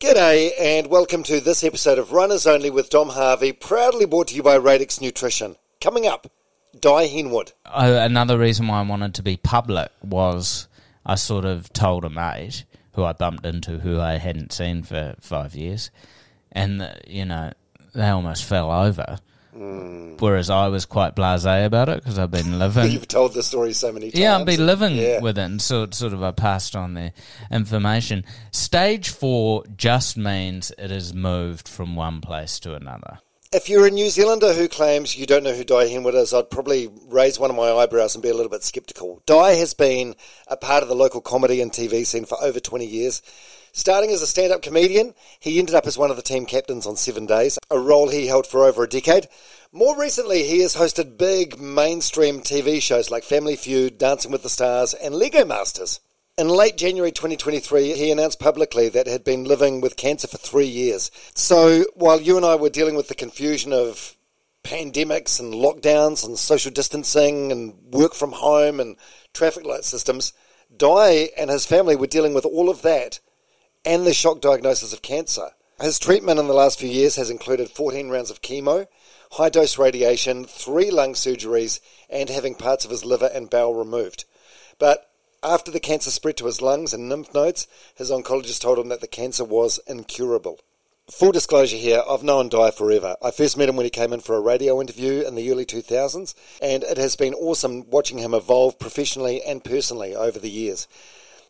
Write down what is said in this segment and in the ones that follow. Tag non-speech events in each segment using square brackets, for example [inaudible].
G'day, and welcome to this episode of Runners Only with Dom Harvey, proudly brought to you by Radix Nutrition. Coming up, Dai Henwood. Uh, another reason why I wanted to be public was I sort of told a mate who I bumped into who I hadn't seen for five years, and uh, you know they almost fell over. Whereas I was quite blasé about it because I've been [laughs] living. You've told the story so many times. Yeah, I've been living Yeah. with it, and so sort of I passed on the information. Stage four just means it has moved from one place to another. If you're a New Zealander who claims you don't know who Dai Henwood is, I'd probably raise one of my eyebrows and be a little bit sceptical. Dai has been a part of the local comedy and TV scene for over 20 years. Starting as a stand up comedian, he ended up as one of the team captains on Seven Days, a role he held for over a decade. More recently, he has hosted big mainstream TV shows like Family Feud, Dancing with the Stars, and Lego Masters. In late January 2023, he announced publicly that he had been living with cancer for three years. So while you and I were dealing with the confusion of pandemics and lockdowns and social distancing and work from home and traffic light systems, Dai and his family were dealing with all of that and the shock diagnosis of cancer. His treatment in the last few years has included 14 rounds of chemo, high dose radiation, three lung surgeries, and having parts of his liver and bowel removed. But after the cancer spread to his lungs and lymph nodes, his oncologist told him that the cancer was incurable. Full disclosure here, I've known Dai forever. I first met him when he came in for a radio interview in the early 2000s, and it has been awesome watching him evolve professionally and personally over the years.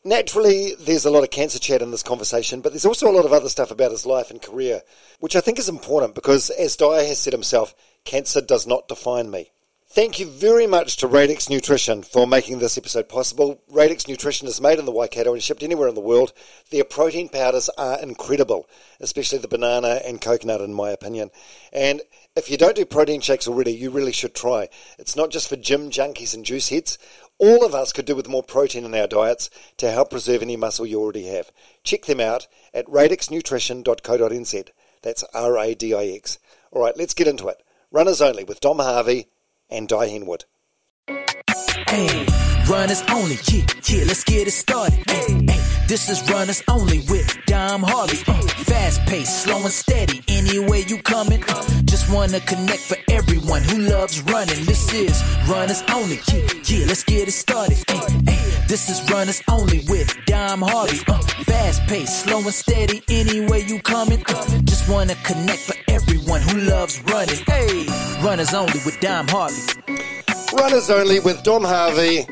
Naturally, there's a lot of cancer chat in this conversation, but there's also a lot of other stuff about his life and career, which I think is important because, as Dai has said himself, cancer does not define me. Thank you very much to Radix Nutrition for making this episode possible. Radix Nutrition is made in the Waikato and shipped anywhere in the world. Their protein powders are incredible, especially the banana and coconut, in my opinion. And if you don't do protein shakes already, you really should try. It's not just for gym junkies and juice heads. All of us could do with more protein in our diets to help preserve any muscle you already have. Check them out at radixnutrition.co.nz. That's R A D I X. All right, let's get into it. Runners only with Dom Harvey and Dai Henwood. Hey, runners only, yeah, yeah, let's get it started. Hey, hey, this is runners only with Dom Harvey. Uh, fast paced, slow and steady, anywhere you coming. Uh, just wanna connect for everyone who loves running. This is runners only, yeah, yeah, let's get it started. Hey, this is runners only with Dom Harvey. Uh, fast paced, slow and steady, anywhere you coming. Uh, just wanna connect for everyone who loves running. Hey, runners only with Dom Harvey. Runners only with Dom Harvey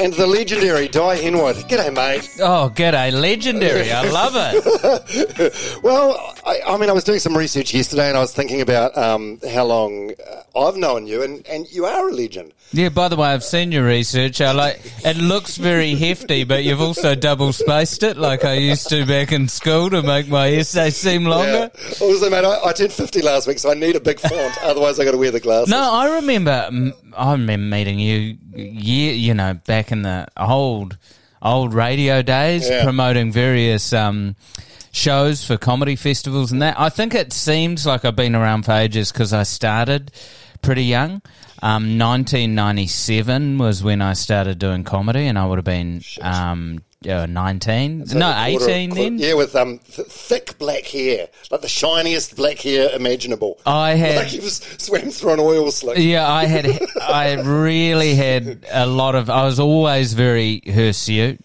and the legendary Dai Henwood. G'day, mate. Oh, g'day, legendary! I love it. [laughs] Well, I, I mean, I was doing some research yesterday and I was thinking about um, how long uh, I've known you, and, and you are a legend. Yeah. By the way, I've seen your research. I like. It looks very hefty, but you've also double spaced it, like I used to back in school, to make my essay seem longer. Yeah. Also, mate, I, I turned 50 last week, so I need a big font. [laughs] Otherwise, i got to wear the glasses. No, I remember. mm, I remember meeting you, year, you know, back in the old, old radio days, Yeah. promoting various um, shows for comedy festivals and that. I think it seems like I've been around for ages because I started pretty young. Um, 1997 was when I started doing comedy, and I would have been um, uh, 19, So no, the quarter- 18 then. Yeah, with um, th- thick black hair, like the shiniest black hair imaginable. I had Like he was swam through an oil slick. Yeah, I had, I really had a lot of. I was always very hirsute.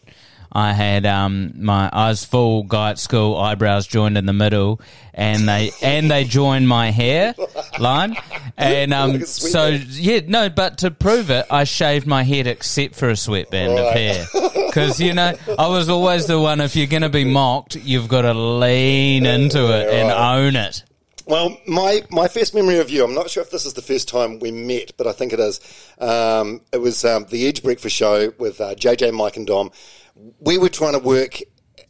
I had um my I was full guy at school, eyebrows joined in the middle, and they [laughs] and they joined my hair line, and um Like so yeah no, but to prove it, I shaved my head except for a sweatband of Right. hair, [laughs] because you know I was always the one. If you're going to be mocked, you've got to lean into it and right. own it. Well, my, my first memory of you, I'm not sure if this is the first time we met, but I think it is. Um, it was um, the Edge Breakfast Show with uh, JJ, Mike, and Dom. We were trying to work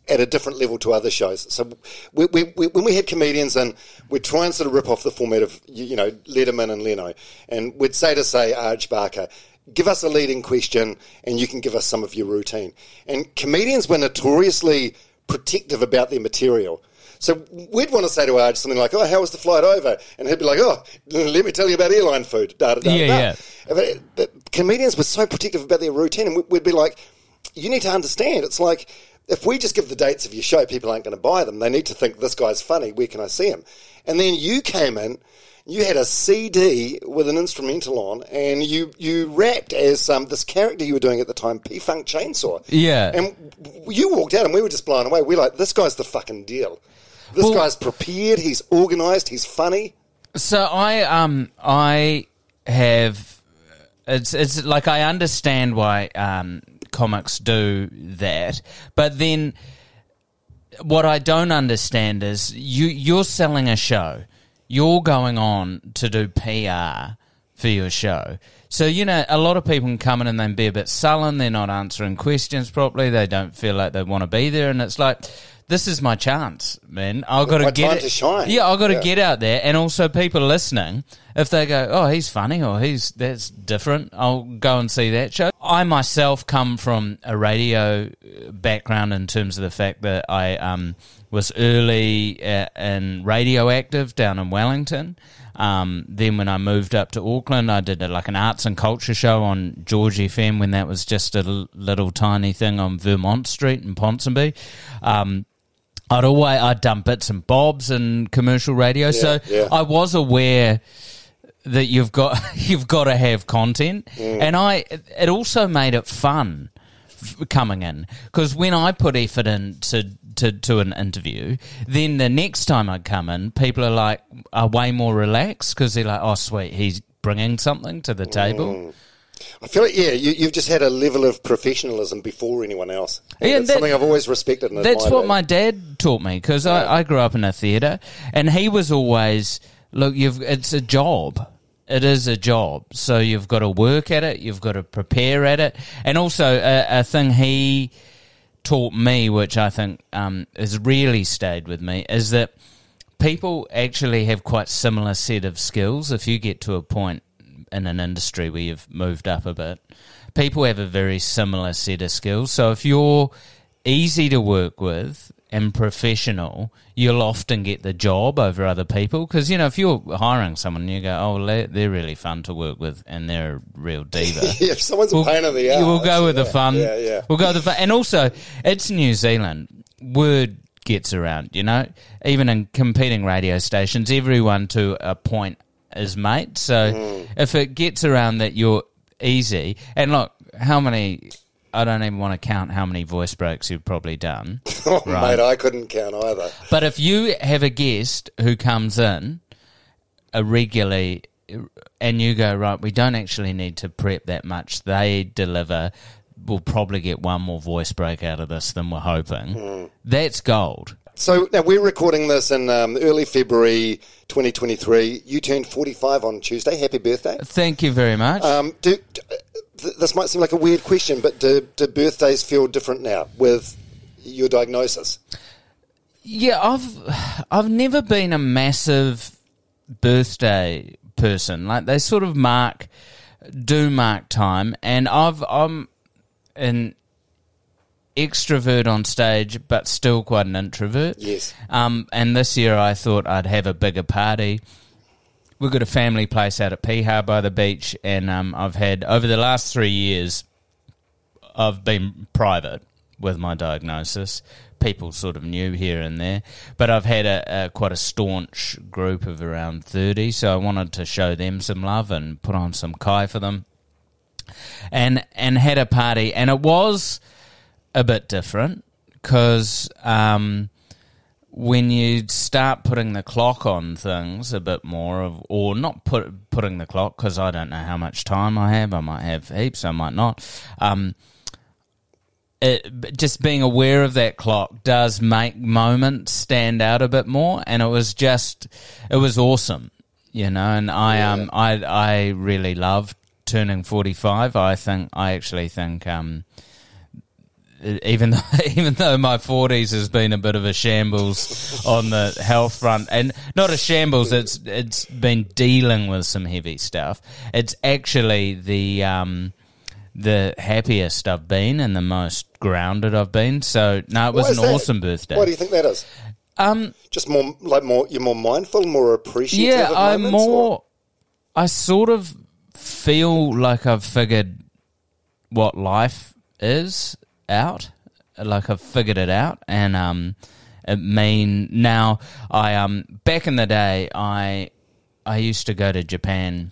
at a different level to other shows. So we, we, we, when we had comedians and we'd try and sort of rip off the format of, you you know, Letterman and Leno, and we'd say to, say, Arj Barker, give us a leading question and you can give us some of your routine. And comedians were notoriously protective about their material. So we'd want to say to Arj something like, "Oh, how was the flight over?" And he'd be like, "Oh, let me tell you about airline food." Da, da, da, Yeah, da. yeah. But, but comedians were so protective about their routine, and we'd be like, "You need to understand. It's like if we just give the dates of your show, people aren't going to buy them. They need to think this guy's funny. Where can I see him?" And then you came in. You had a CD with an instrumental on, and you you rapped as um, this character you were doing at the time, P Funk Chainsaw. Yeah. And you walked out, and we were just blown away. We're like, this guy's the fucking deal. This Well- guy's prepared. He's organised. He's funny. So I um I have it's it's like I understand why um comics do that, but then what I don't understand is you you're selling a show. You're going on to do PR for your show. So, you know, a lot of people can come in and then be a bit sullen. They're not answering questions properly. They don't feel like they want to be there. And it's like, this is my chance, man. I've got to get it. to shine. Yeah, I've got to Yeah. get out there. And also, people listening, if they go, oh, he's funny or he's that's different, I'll go and see that show. I myself come from a radio uh, background in terms of the fact that I um, was early uh, in Radio Active down in Wellington. Um, then when I moved up to Auckland, I did a, like an arts and culture show on George FM when that was just a l- little tiny thing on Vermont Street in Ponsonby. Um, I'd always I'd done bits and bobs and commercial radio, so yeah. I was aware that you've got [laughs] you've got to have content, Mm. and I it also made it fun f- coming in because when I put effort into to, to an interview, then the next time I come in, people are like are way more relaxed because they're like, oh sweet, he's bringing something to the table. Mm. I feel like, yeah, you, you've just had a level of professionalism before anyone else. And Yeah, it's that- something I've always respected and That's what my dad taught me because I, I grew up in a theatre, and he was always look. You've it's a job. It is a job, so you've got to work at it. You've got to prepare at it, and also a, a thing he taught me, which I think um, has really stayed with me, is that people actually have quite similar set of skills. If you get to a point in an industry where you've moved up a bit, people have a very similar set of skills. So if you're easy to work with and professional, you'll often get the job over other people. Because, you know, if you're hiring someone, you go, oh, they're really fun to work with and they're a real diva. [laughs] Yeah, if someone's a We'll- pain in the you ass. will go with the fun. Yeah, yeah. We'll go with the fun. And also, it's New Zealand. Word gets around, you know? Even in competing radio stations, everyone to a point is mate. So Mm. if it gets around that you're easy, and look, how many. I don't even want to count how many voice breaks you've probably done. [laughs] Oh, Right. mate, I couldn't count either. But if you have a guest who comes in uh, regularly and you go, right, we don't actually need to prep that much, they deliver, we'll probably get one more voice break out of this than we're hoping. That's gold. So now we're recording this in um, early February 2023. You turned 45 on Tuesday. Happy birthday. Thank you very much. Um, do, d- th- this might seem like a weird question, but do, do birthdays feel different now with your diagnosis? Yeah, I've I've never been a massive birthday person. Like they sort of mark do mark time and I've I'm an extrovert on stage but still quite an introvert. Yes. Um and this year I thought I'd have a bigger party. We've got a family place out at Piha by the beach and um I've had over the last 3 years I've been private with my diagnosis. People sort of knew here and there, but I've had a, a quite a staunch group of around thirty, so I wanted to show them some love and put on some kai for them, and and had a party, and it was a bit different because um, when you start putting the clock on things a bit more, of, or not put putting the clock because I don't know how much time I have. I might have heaps, I might not. Um, it, just being aware of that clock does make moments stand out a bit more, and it was just, it was awesome, you know. And I um I I really loved turning forty five. I think I actually think um even though [laughs] even though my forties has been a bit of a shambles on the health front, and not a shambles, it's it's been dealing with some heavy stuff. It's actually the um, the happiest I've been and the most grounded I've been. So no, it was Why an that? awesome birthday. Why do you think that is? um, Just more like more you're more mindful, more appreciative. yeah, I'm more. or- I sort of feel like I've figured what life is out. Like I've figured it out, and um, it mean now I um back in the day I I used to go to Japan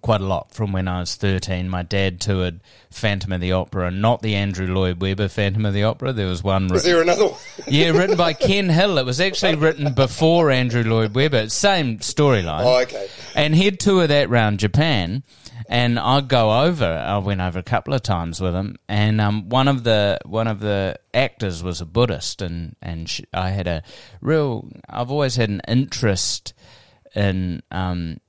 quite a lot from when I was 13. My dad toured Phantom of the Opera, not the Andrew Lloyd Webber Phantom of the Opera. There was one. Is written- there another one? [laughs] yeah, written by Ken Hill. It was actually written before Andrew Lloyd Webber. Same storyline. Oh, okay. And he'd tour that round Japan, and I'd go over. I went over a couple of times with him, and um, one of the one of the actors was a Buddhist, and and sh I had a real. I've always had an interest in um,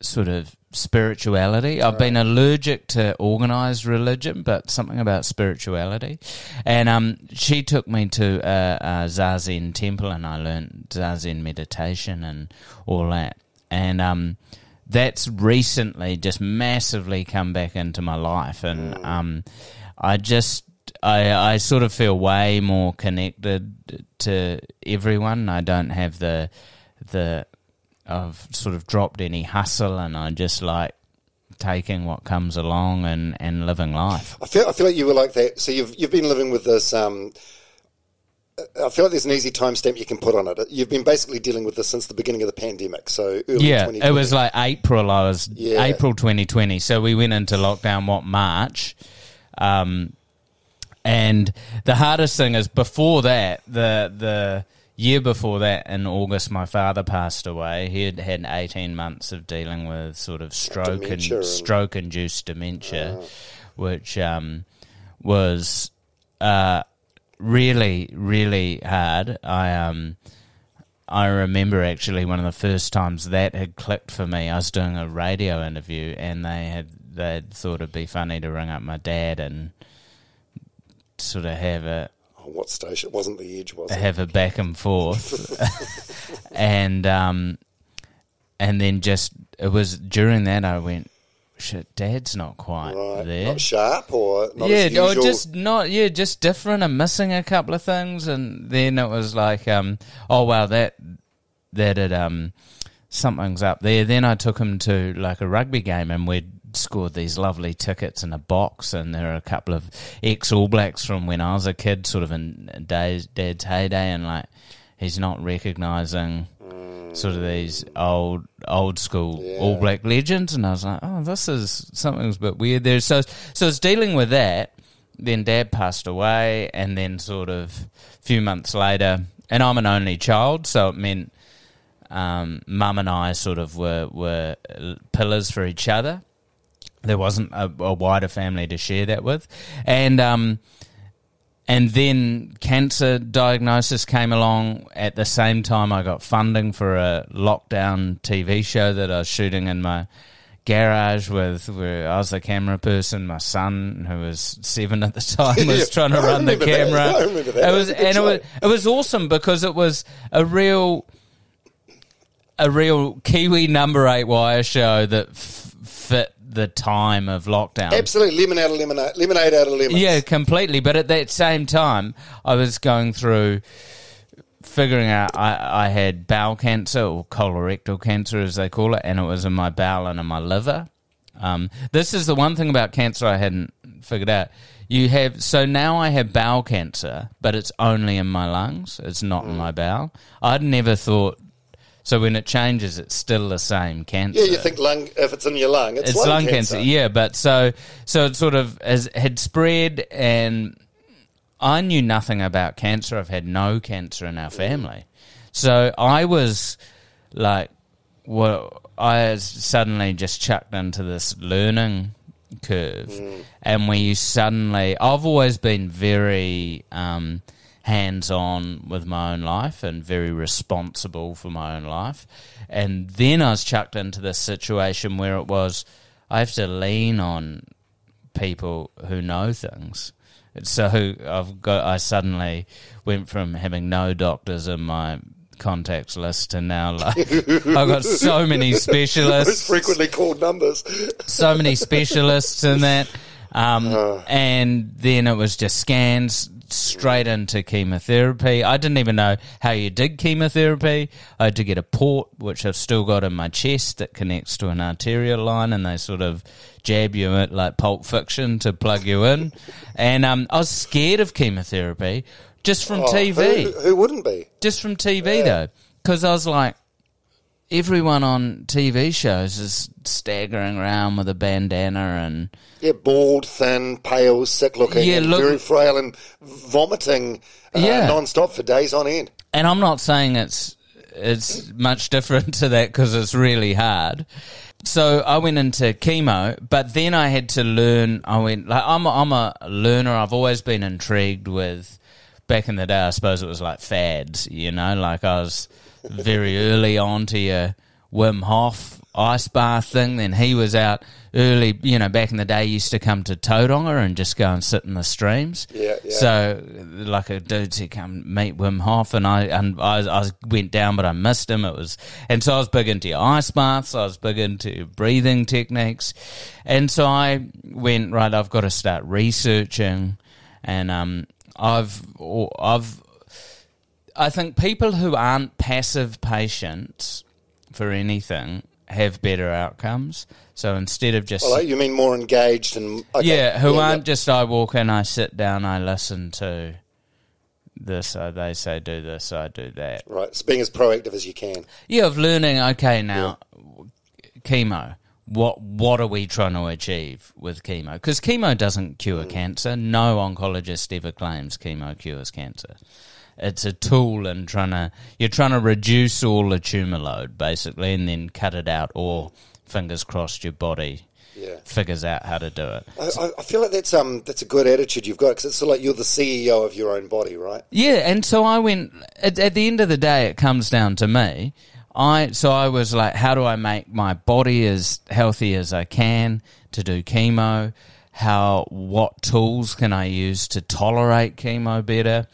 sort of spirituality. I've been allergic to organized religion, but something about spirituality. And um, she took me to a, a Zazen temple, and I learned Zazen meditation and all that. And um, that's recently just massively come back into my life, and um, I just. I, I sort of feel way more connected to everyone. I don't have the the I've sort of dropped any hustle and I just like taking what comes along and, and living life. I feel I feel like you were like that. So you've you've been living with this. Um, I feel like there's an easy timestamp you can put on it. You've been basically dealing with this since the beginning of the pandemic. So early Yeah, 2020. it was like April. I was Yeah. April 2020. So we went into lockdown. What March? Um, and the hardest thing is before that, the the year before that, in August, my father passed away. He had had 18 months of dealing with sort of stroke and, Dementia and- stroke induced dementia, which um, was uh, really really hard. I um. I remember actually one of the first times that had clicked for me. I was doing a radio interview, and they had they thought it'd be funny to ring up my dad and sort of have a Oh, what station? It wasn't the Edge, was it? have a back and forth, [laughs] [laughs] and um, and then just it was during that I went, shit, Dad's not quite Right. there. Not sharp or not yeah, or just not yeah, just different and missing a couple of things, and then it was like, um, oh wow, that that it um something's up there. Then I took him to like a rugby game, and we'd scored these lovely tickets in a box, and there are a couple of ex All Blacks from when I was a kid, sort of in Dad's heyday, and like he's not recognising sort of these old old school Yeah. All Black legends, and I was like, oh, this is something's a bit weird there. So so it's dealing with that. Then Dad passed away, and then sort of a few months later, and I'm an only child, so it meant um, Mum and I sort of were were pillars for each other. There wasn't a, a wider family to share that with, and um, and then cancer diagnosis came along at the same time. I got funding for a lockdown TV show that I was shooting in my garage with where I was the camera person. My son, who was seven at the [laughs] time, was Yeah, trying to I run the that. camera. That. It was That was a good and it was it was awesome because it was a real a real Kiwi number eight wire show that f- fit the time of lockdown. Absolutely, lemon out of lemonade, lemonade out of lemons. Yeah, completely. But at that same time, I was going through figuring out I, I had bowel cancer or colorectal cancer, as they call it, and it was in my bowel and in my liver. Um, this is the one thing about cancer I hadn't figured out. You have so now I have bowel cancer, but it's only in my lungs. It's not in my bowel. I'd never thought. So when it changes, it's still the same cancer. Yeah, you think lung if it's in your lung, it's, It's lung, cancer. yeah. But so so it sort of has, had spread, and I knew nothing about cancer. I've had no cancer in our family, so I was like, well, I was suddenly just chucked into this learning curve, and where you suddenly, I've always been very. Um, hands on with my own life and very responsible for my own life. And then I was chucked into this situation where it was I have to lean on people who know things. So I've got. I suddenly went from having no doctors in my contacts list to now like [laughs] I've got so many Most specialists, frequently called numbers. so many specialists in that. Um, Uh. and then it was just scans straight into chemotherapy. I didn't even know how you did chemotherapy. I had to get a port, which I've still got in my chest that connects to an arterial line, and they sort of jab you at like Pulp Fiction to plug you in. And um, I was scared of chemotherapy just from Oh, TV Who, who wouldn't be? just from TV though, because I was like, everyone on TV shows is staggering around with a bandana and Yeah, bald, thin, pale, sick looking, Yeah, look- very frail and vomiting uh, Yeah. non-stop for days on end. and I'm not saying it's it's much [laughs] different to that because it's really hard. So I went into chemo, but then I had to learn. I went like I'm a, I'm a learner. I've always been intrigued with. Back in the day, I suppose it was like fads, you know. Like I was very early on to your Wim Hof ice bath thing. Then he was out early, you know. Back in the day, used to come to Tauranga and just go and sit in the streams. Yeah, yeah. So, like a dude said, come meet Wim Hof, and I and I, I went down, but I missed him. It was, and so I was big into ice baths. I was big into breathing techniques, and so I went right. I've got to start researching, and um, I've I've I think people who aren't passive patients for anything have better outcomes. So instead of just Well, you mean more engaged and okay. yeah, who yeah, aren't just I walk in, I sit down, I listen to this, uh, they say do this, I do that. right. So being as proactive as you can. Yeah, of learning. Okay, now chemo. What what are we trying to achieve with chemo? Because chemo doesn't cure Mm. cancer. No oncologist ever claims chemo cures cancer. It's a tool and trying to you're trying to reduce all the tumor load basically, and then cut it out. Or fingers crossed, your body Yeah. figures out how to do it. I, I- feel like that's um that's a good attitude you've got because it's sort of like you're the CEO of your own body, right? Yeah, and so I went. At, at the end of the day, it comes down to me. I so I was like, how do I make my body as healthy as I can to do chemo? How what tools can I use to tolerate chemo better?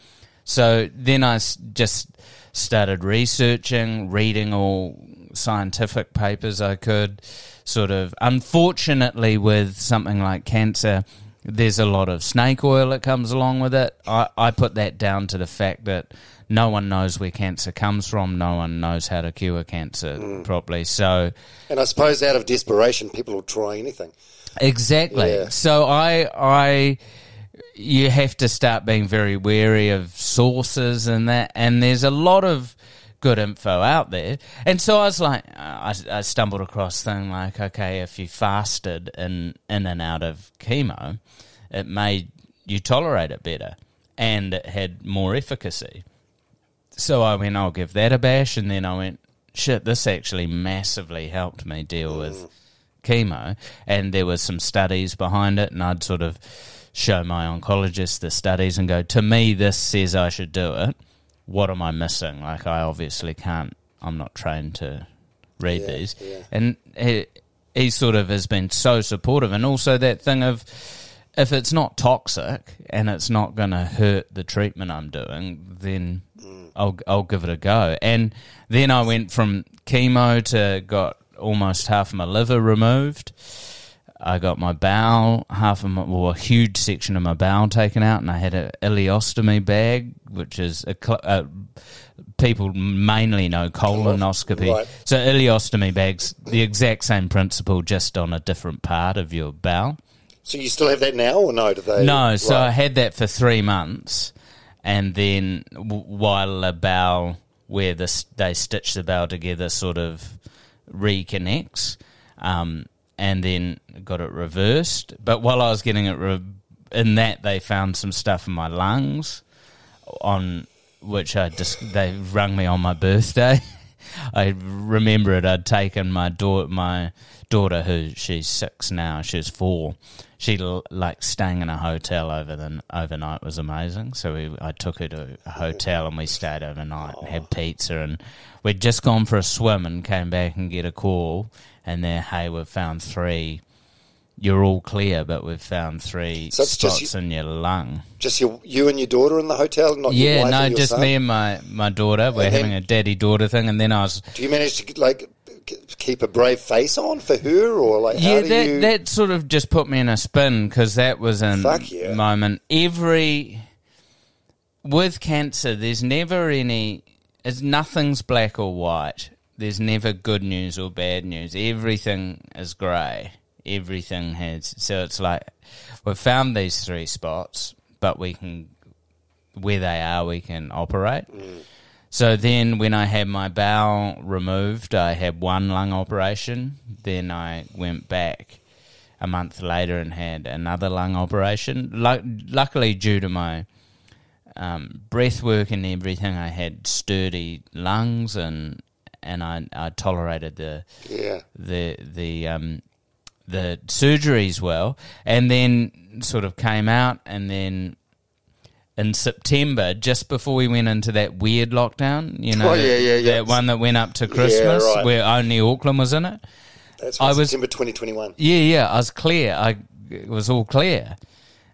So then I s- just started researching, reading all scientific papers I could. Sort of, unfortunately, with something like cancer, there's a lot of snake oil that comes along with it. I, I put that down to the fact that no one knows where cancer comes from. No one knows how to cure cancer hmm. properly. So, And I suppose out of desperation, people will try anything. Exactly. Yeah. So I I you have to start being very wary of sources and that and there's a lot of good info out there. And so I was like I, I stumbled across thing like okay if you fasted in in and out of chemo it made you tolerate it better and it had more efficacy. So I went I'll give that a bash and then I went shit this actually massively helped me deal with mm. chemo, and there were some studies behind it, and I'd sort of show my oncologist the studies and go, to me, this says I should do it. What am I missing? Like, I obviously can't. I'm not trained to read Yeah, these, yeah. and he, he sort of has been so supportive, and also that thing of. If it's not toxic and it's not going to hurt the treatment I'm doing, then mm. I'll I'll give it a go. And then I went from chemo to got almost half my liver removed. I got my bowel, half of my, well, a huge section of my bowel taken out, and I had an ileostomy bag, which is a, uh, people mainly know colonoscopy. Right. So ileostomy bags, the exact same principle, just on a different part of your bowel. So you still have that now, or no? Do they? No, so I had that for three months, and then while the bowel, where the, they stitch the bowel together, sort of reconnects, um, and then got it reversed. But while I was getting it re- in that, they found some stuff in my lungs, on which I just they rung me on my birthday. [laughs] I remember it. I'd taken my daughter, my daughter, who she's six now. She's four. She like staying in a hotel over the overnight was amazing. So we, I took her to a hotel and we stayed overnight and had pizza. And we'd just gone for a swim and came back and get a call. And there, hey, we've found three you're all clear, but we've found three So it's just spots in your lung. Just your, you and your daughter in the hotel, not your Yeah, no, just son? me and my, my daughter. We're And then- having a daddy daughter thing, and then I was Do you manage to get like keep a brave face on for her, or like how yeah, do that you? that sort of just put me in a spin because that was a yeah. moment. Every with cancer, there's never any. It's nothing's black or white. There's never good news or bad news. Everything is grey. Everything has. So it's like we've found these three spots, but we can where they are, we can operate. Mm. So then, when I had my bowel removed, I had one lung operation. Then I went back a month later and had another lung operation. Lu- luckily, due to my um, breath work and everything, I had sturdy lungs and and I, I tolerated the yeah, the the um, the surgeries well, and then sort of came out, and then in September, just before we went into that weird lockdown, you know, Oh, yeah, yeah, yeah. that one that went up to Christmas, right. where only Auckland was in it. that's I was- September 2021. Yeah, yeah, I was clear. I it was all clear.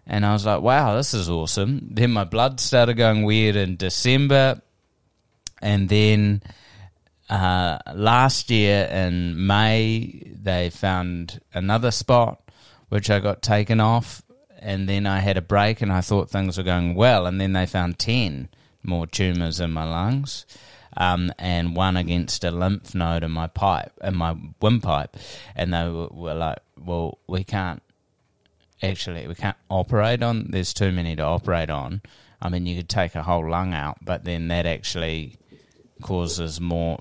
And I was like, wow, this is awesome. Then my blood started going weird in December. And then uh, last year in May, they found another spot, which I got taken off. And then I had a break and I thought things were going well. And then they found 10 more tumours in my lungs. Um, and one against a lymph node in my pipe, in my windpipe, and they were, were like, "Well, we can't actually we can't operate on there's too many to operate on i mean you could take a whole lung out but then that actually causes more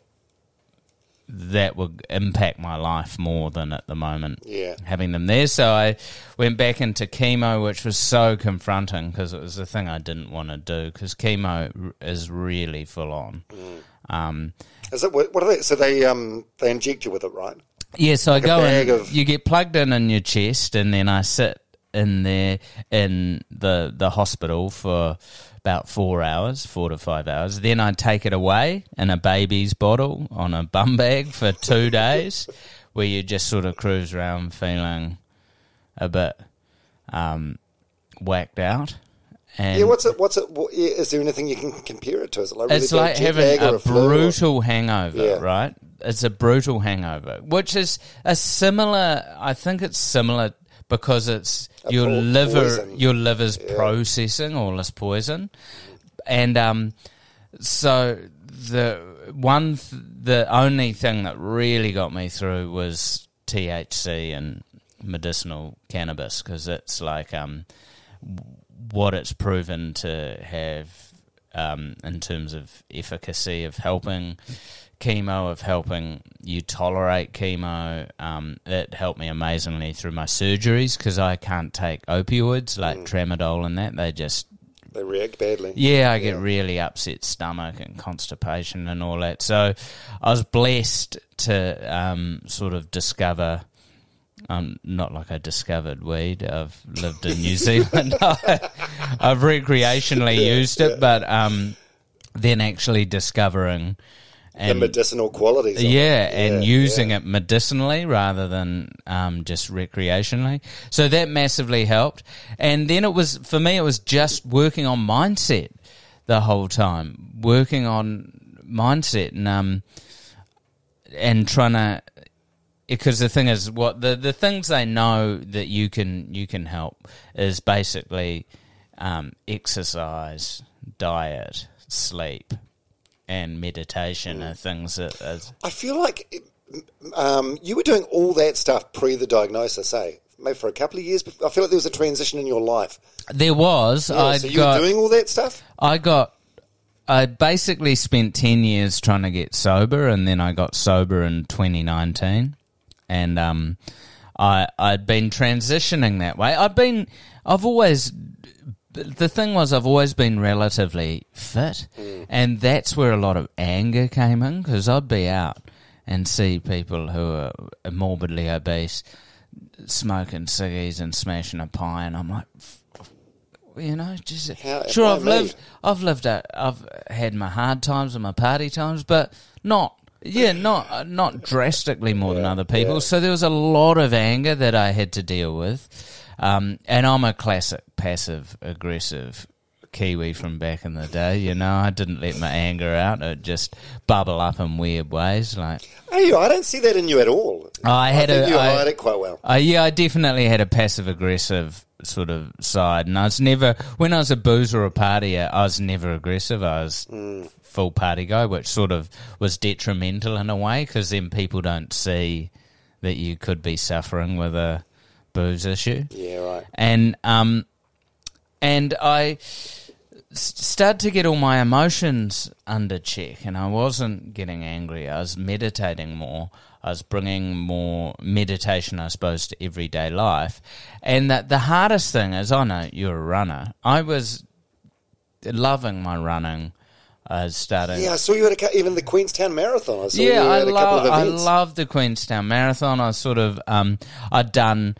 that would impact my life more than at the moment Yeah. having them there so i went back into chemo which was so confronting because it was the thing i didn't want to do because chemo is really full on um, Is it what are they? So they um they inject you with it, right? Yeah, so I go in. of- You get plugged in in your chest, and then I sit in there in the the hospital for about four hours, four to five hours. Then I'd take it away in a baby's bottle on a bum bag for two [laughs] days, where you just sort of cruise around feeling a bit um, whacked out. And Yeah. What's it? What's it? What, yeah, is there anything you can compare it to? Is it like really it's like having or a flu or- brutal hangover, Yeah. right? It's a brutal hangover, which is a similar. I think it's similar because it's A your liver, poison. your liver's processing all this poison, and um, so the one, th- the only thing that really got me through was THC and medicinal cannabis because it's like um, what it's proven to have um, in terms of efficacy of helping chemo, of helping you tolerate chemo. Um, it helped me amazingly through my surgeries because I can't take opioids like tramadol and that. They just They react badly. yeah, I get really upset stomach and constipation and all that. So I was blessed to um, sort of discover. Um, not like I discovered weed. I've lived in New Zealand. [laughs] I've recreationally used it, but um, then actually discovering The medicinal qualities. of it. yeah, and Yeah, using yeah. it medicinally rather than um, just recreationally. So that massively helped. And then it was for me, it was just working on mindset the whole time, working on mindset and um, and trying to. Because the thing is, what the the things they know that you can you can help is basically um, exercise, diet, sleep, and meditation are things that is I feel like um, you were doing all that stuff pre the diagnosis, eh? Maybe for a couple of years. But I feel like there was a transition in your life. There was. Yeah, I so you got. were doing all that stuff. I got. I basically spent ten years trying to get sober, and then I got sober in 2019, and um, I I'd been transitioning that way. I've been. I've always. The thing was, I've always been relatively fit, and that's where a lot of anger came in because I'd be out and see people who are morbidly obese smoking ciggies and smashing a pie, and I'm like, you know, just How- sure I've me? lived, I've lived, a, I've had my hard times and my party times, but not Yeah, not uh, not drastically more than other people. yeah. So there was a lot of anger that I had to deal with, um, and I'm a classic passive aggressive Kiwi from back in the day. You know, I didn't let my anger out; it just bubble up in weird ways. Like Hey, I don't see that in you at all. I had a, you I- hide it quite well. Uh, yeah, I definitely had a passive aggressive sort of side, and I was never when I was a boozer or a partier, I was never aggressive. I was full party guy, which sort of was detrimental in a way because then people don't see that you could be suffering with a booze issue, Yeah, right. and um, and I started to get all my emotions under check, and I wasn't getting angry. I was meditating more. I was bringing more meditation, I suppose, to everyday life. And that the hardest thing is, I know you're a runner. I was loving my running. Was starting. Yeah, I saw you at a, even the Queenstown Marathon. I saw you Yeah, I at a couple love of I love the Queenstown Marathon. I sort of um I'd done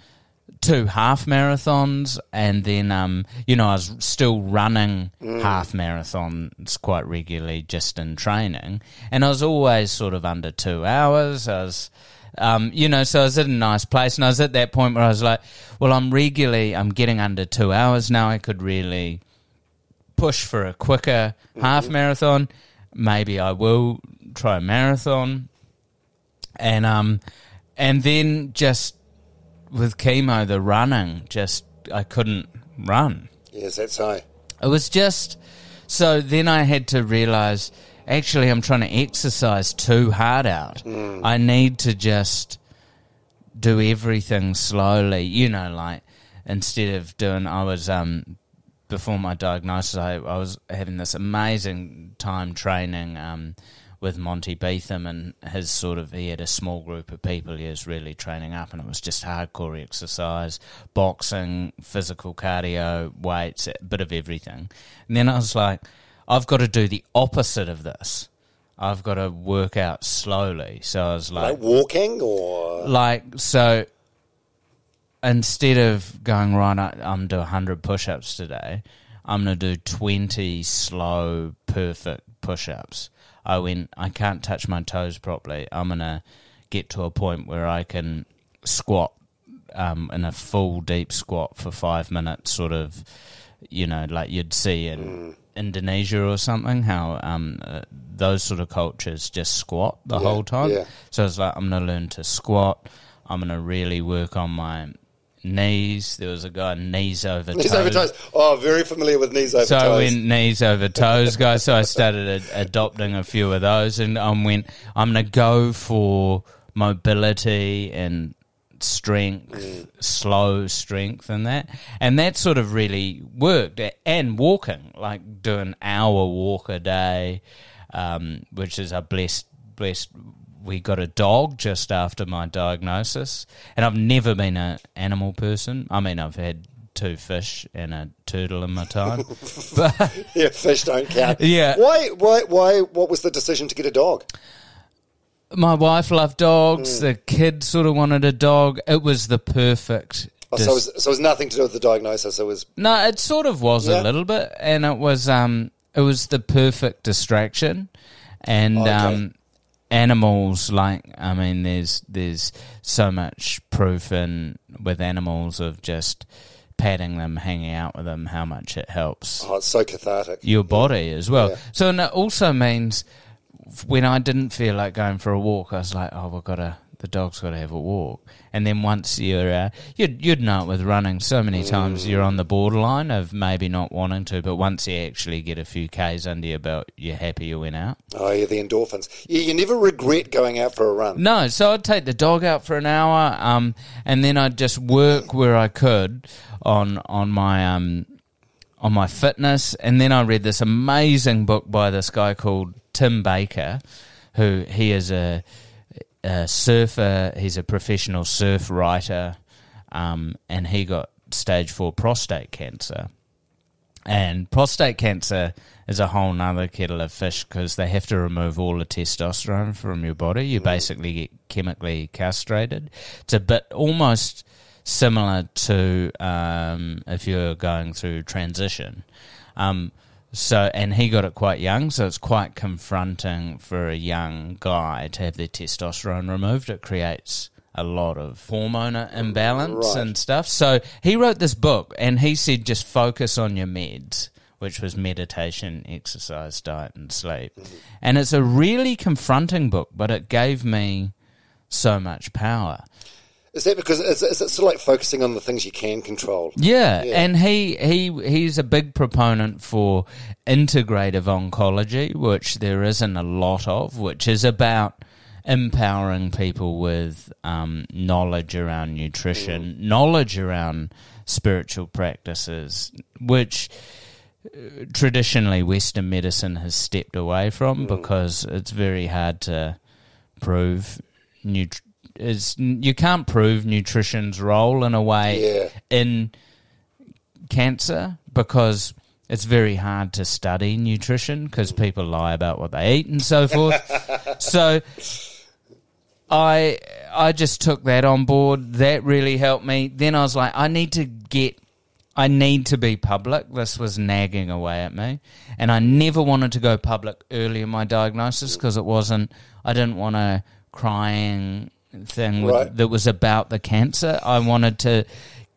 two half marathons and then um you know I was still running Mm. half marathons quite regularly just in training and I was always sort of under 2 hours. I was um, you know, so I was at a nice place, and I was at that point where I was like, "Well, I'm regularly, I'm getting under two hours now. I could really push for a quicker half marathon. Maybe I will try a marathon. And um and then just with chemo the running just I couldn't run. Yes, that's high. It was just so then I had to realize actually I'm trying to exercise too hard out. I need to just do everything slowly, you know, like instead of doing I was um before my diagnosis I, I was having this amazing time training um with Monty Betham and his sort of he had a small group of people he was really training up and it was just hardcore exercise, boxing, physical cardio, weights, a bit of everything. And then I was like, I've got to do the opposite of this. I've got to work out slowly. So I was Like walking or like so instead of going right I- i'm do 100 push-ups today i'm going to do 20 slow perfect push-ups i went i can't touch my toes properly i'm going to get to a point where i can squat um, in a full deep squat for five minutes sort of you know like you'd see in indonesia or something how um, uh, those sort of cultures just squat the Yeah, whole time yeah. so it's like I'm gonna learn to squat. I'm gonna really work on my knees. There was a guy knees over knees toes. over toes. Oh, very familiar with knees over So I toes. went knees over toes, guys. So I started a, adopting a few of those, and I went. I'm gonna go for mobility and strength, Mm. slow strength, and that, and that sort of really worked. And walking, like do an hour walk a day, um, which is a blessed blessed. We got a dog just after my diagnosis, and I've never been an animal person. I mean, I've had two fish and a turtle in my time, [laughs] but yeah, fish don't count. Yeah. Why? Why? Why? What was the decision to get a dog? my wife loved dogs. The kid sort of wanted a dog. It was the perfect. Oh, dis- so, it was, so it was nothing to do with the diagnosis. It was no, it sort of was Yeah. a little bit, and it was um, it was the perfect distraction, and Okay. um, animals like I mean, there's there's so much proof in with animals of just patting them, hanging out with them, how much it helps oh, it's so cathartic. your body as well. Yeah. So and it also means when I didn't feel like going for a walk, I was like, oh, we've got to. The dog's got to have a walk, and then once you're, uh, you'd you'd know it with running. So many times you're on the borderline of maybe not wanting to, but once you actually get a few k's under your belt, you're happy you went out. Oh, yeah, the endorphins. Yeah, you never regret going out for a run. No, so I'd take the dog out for an hour, um, and then I'd just work where I could on on my um, on my fitness. And then I read this amazing book by this guy called Tim Baker, who he is a, a surfer. He's a professional surf writer, um, and he got stage four prostate cancer. And prostate cancer is a whole nother kettle of fish because they have to remove all the testosterone from your body. You basically get chemically castrated. It's a bit almost similar to um, if you're going through transition. Um, So, and he got it quite young, so it's quite confronting for a young guy to have their testosterone removed. It creates a lot of hormone imbalance Right. and stuff. So, he wrote this book and he said just focus on your meds, which was meditation, exercise, diet, and sleep. Mm-hmm. And it's a really confronting book, but it gave me so much power. Is that because is, is it sort of like focusing on the things you can control? Yeah, Yeah. and he he he's a big proponent for integrative oncology, which there isn't a lot of, which is about empowering people with um, knowledge around nutrition, knowledge around spiritual practices, which uh, traditionally Western medicine has stepped away from because it's very hard to prove nut- is you can't prove nutrition's role in a way Yeah. in cancer because it's very hard to study nutrition because people lie about what they eat and so forth. [laughs] so I I just took that on board. That really helped me. Then I was like, I need to get I need to be public. This was nagging away at me. And I never wanted to go public early in my diagnosis because it wasn't, I didn't want a crying thing with, Right. that was about the cancer. I wanted to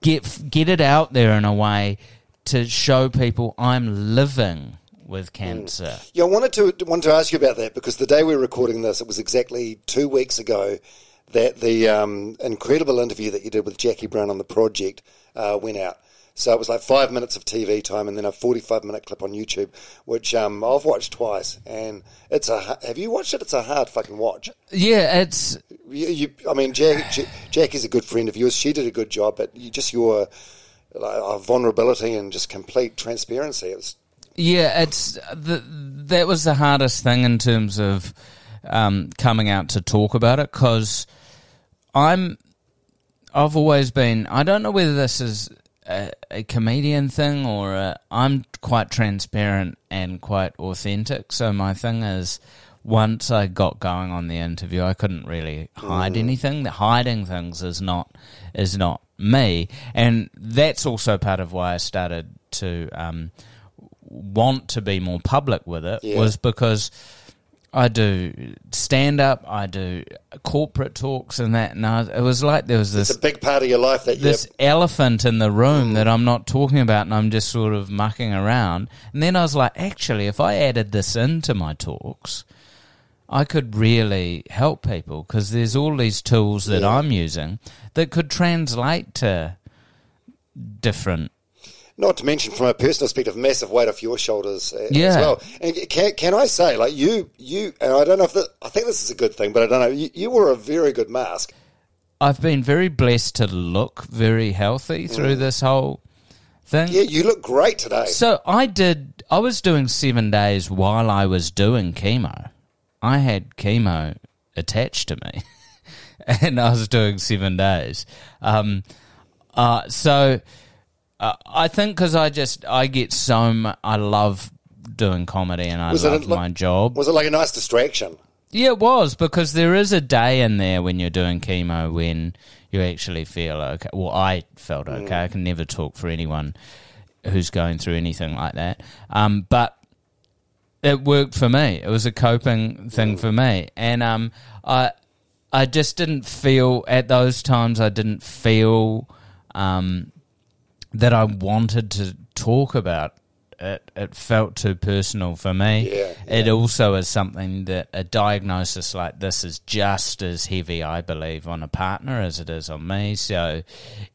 get, get it out there in a way to show people I'm living with cancer. Yeah, I wanted to wanted to ask you about that because the day we are recording this, it was exactly two weeks ago that the um, incredible interview that you did with Jaquie Brown on the project uh, went out. So it was like five minutes of TV time and then a forty-five minute clip on YouTube, which um, I've watched twice, and it's a. Have you watched it? It's a hard fucking watch. Yeah, it's You, you, I mean, Jack, J- Jaquie's a good friend of yours. She did a good job, but you, just your like, uh, vulnerability and just complete transparency. It was Yeah, it's the, that was the hardest thing in terms of um, coming out to talk about it because I'm I've always been I don't know whether this is a, a comedian thing or i I'm quite transparent and quite authentic. So my thing is. Once I got going on the interview, I couldn't really hide anything. The hiding things is not is not me, and that's also part of why I started to um, want to be more public with it Yeah. was because I do stand up, I do corporate talks and that, and I, it was like there was it's this a big part of your life that this elephant in the room mm. that I'm not talking about, and I'm just sort of mucking around. And then I was like, actually, if I added this into my talks, I could really help people because there's all these tools that Yeah. I'm using that could translate to different Not to mention, from a personal perspective, massive weight off your shoulders uh, as Yeah. well. And can, can I say, like you, you, and I don't know if the, I think this is a good thing, but I don't know. You, you were a very good mask. I've been very blessed to look very healthy through this whole thing. Yeah, you look great today. So I did. I was doing seven days while I was doing chemo. I had chemo attached to me, [laughs] and I was doing seven days. Um, uh, so uh, I think because I just I get so mu- I love doing comedy and I Was it a love lo- my job. Was it like a nice distraction? Yeah, it was because there is a day in there when you're doing chemo when you actually feel okay. Well, I felt okay. I can never talk for anyone who's going through anything like that. Um, but it worked for me. It was a coping thing for me, and um, I I just didn't feel at those times. I didn't feel um, that I wanted to talk about it. It felt too personal for me. Yeah, It also is something that a diagnosis like this is just as heavy, I believe, on a partner as it is on me. So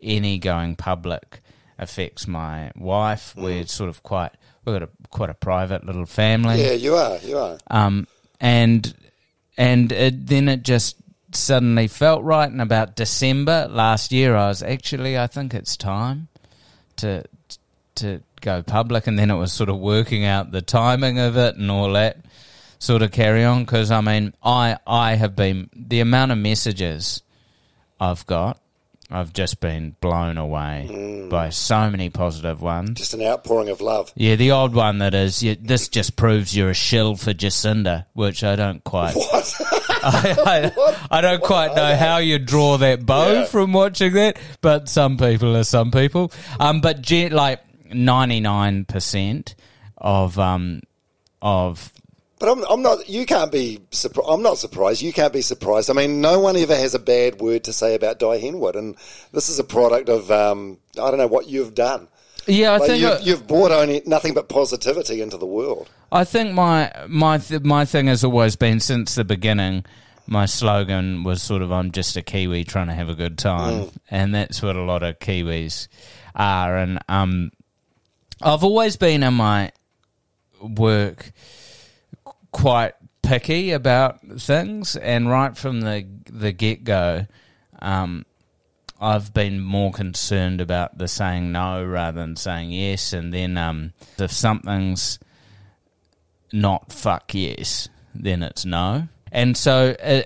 any going public affects my wife. We're sort of quite we've got a quite a private little family Yeah, you are. You are. um, and and it, then it just suddenly felt right. And about December last year, I was actually, I think it's time to to go public. And then it was sort of working out the timing of it and all that sort of carry on. Because I mean, I I have been the amount of messages I've got. I've just been blown away by so many positive ones. Just an outpouring of love. Yeah, the old one that is, you, this just proves you're a shill for Jacinda, which I don't quite. [laughs] [laughs] [laughs] What? I, I, I don't quite know how you draw that bow Yeah. from watching that, but some people are some people. Um, but like ninety nine percent of um of But I'm, I'm not. You can't be. surpri- I'm not surprised. You can't be surprised. I mean, no one ever has a bad word to say about Dai Henwood, and this is a product of um, I don't know what you've done. yeah. I Like, think you've, you've brought only nothing but positivity into the world. I think my my th- my thing has always been since the beginning. My slogan was sort of "I'm just a Kiwi trying to have a good time," and that's what a lot of Kiwis are. And um, I've always been in my work quite picky about things, and right from the the get go, um, I've been more concerned about the saying no rather than saying yes. And then um, if something's not fuck yes, then it's no. And so uh,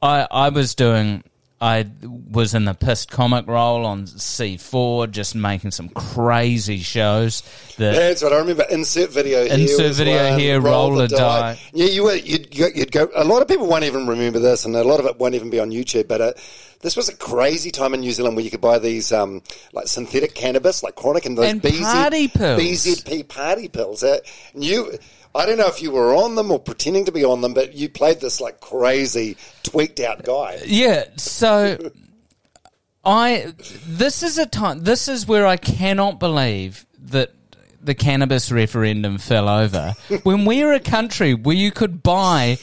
I I was doing. I was in the pissed comic role on C4, just making some crazy shows. That That's what I remember. Insert video here. Insert video one, here, roll the die. Yeah, you were. You'd, go- you'd go. A lot of people won't even remember this, and a lot of it won't even be on YouTube. But uh, this was a crazy time in New Zealand where you could buy these um, like synthetic cannabis, like chronic, and those And BZ, party pills. BZP party pills. Uh, you. I don't know if you were on them or pretending to be on them, but you played this like crazy, tweaked out guy. Yeah, so I this is a time this is where I cannot believe that the cannabis referendum fell over. [laughs] when we're a country where you could buy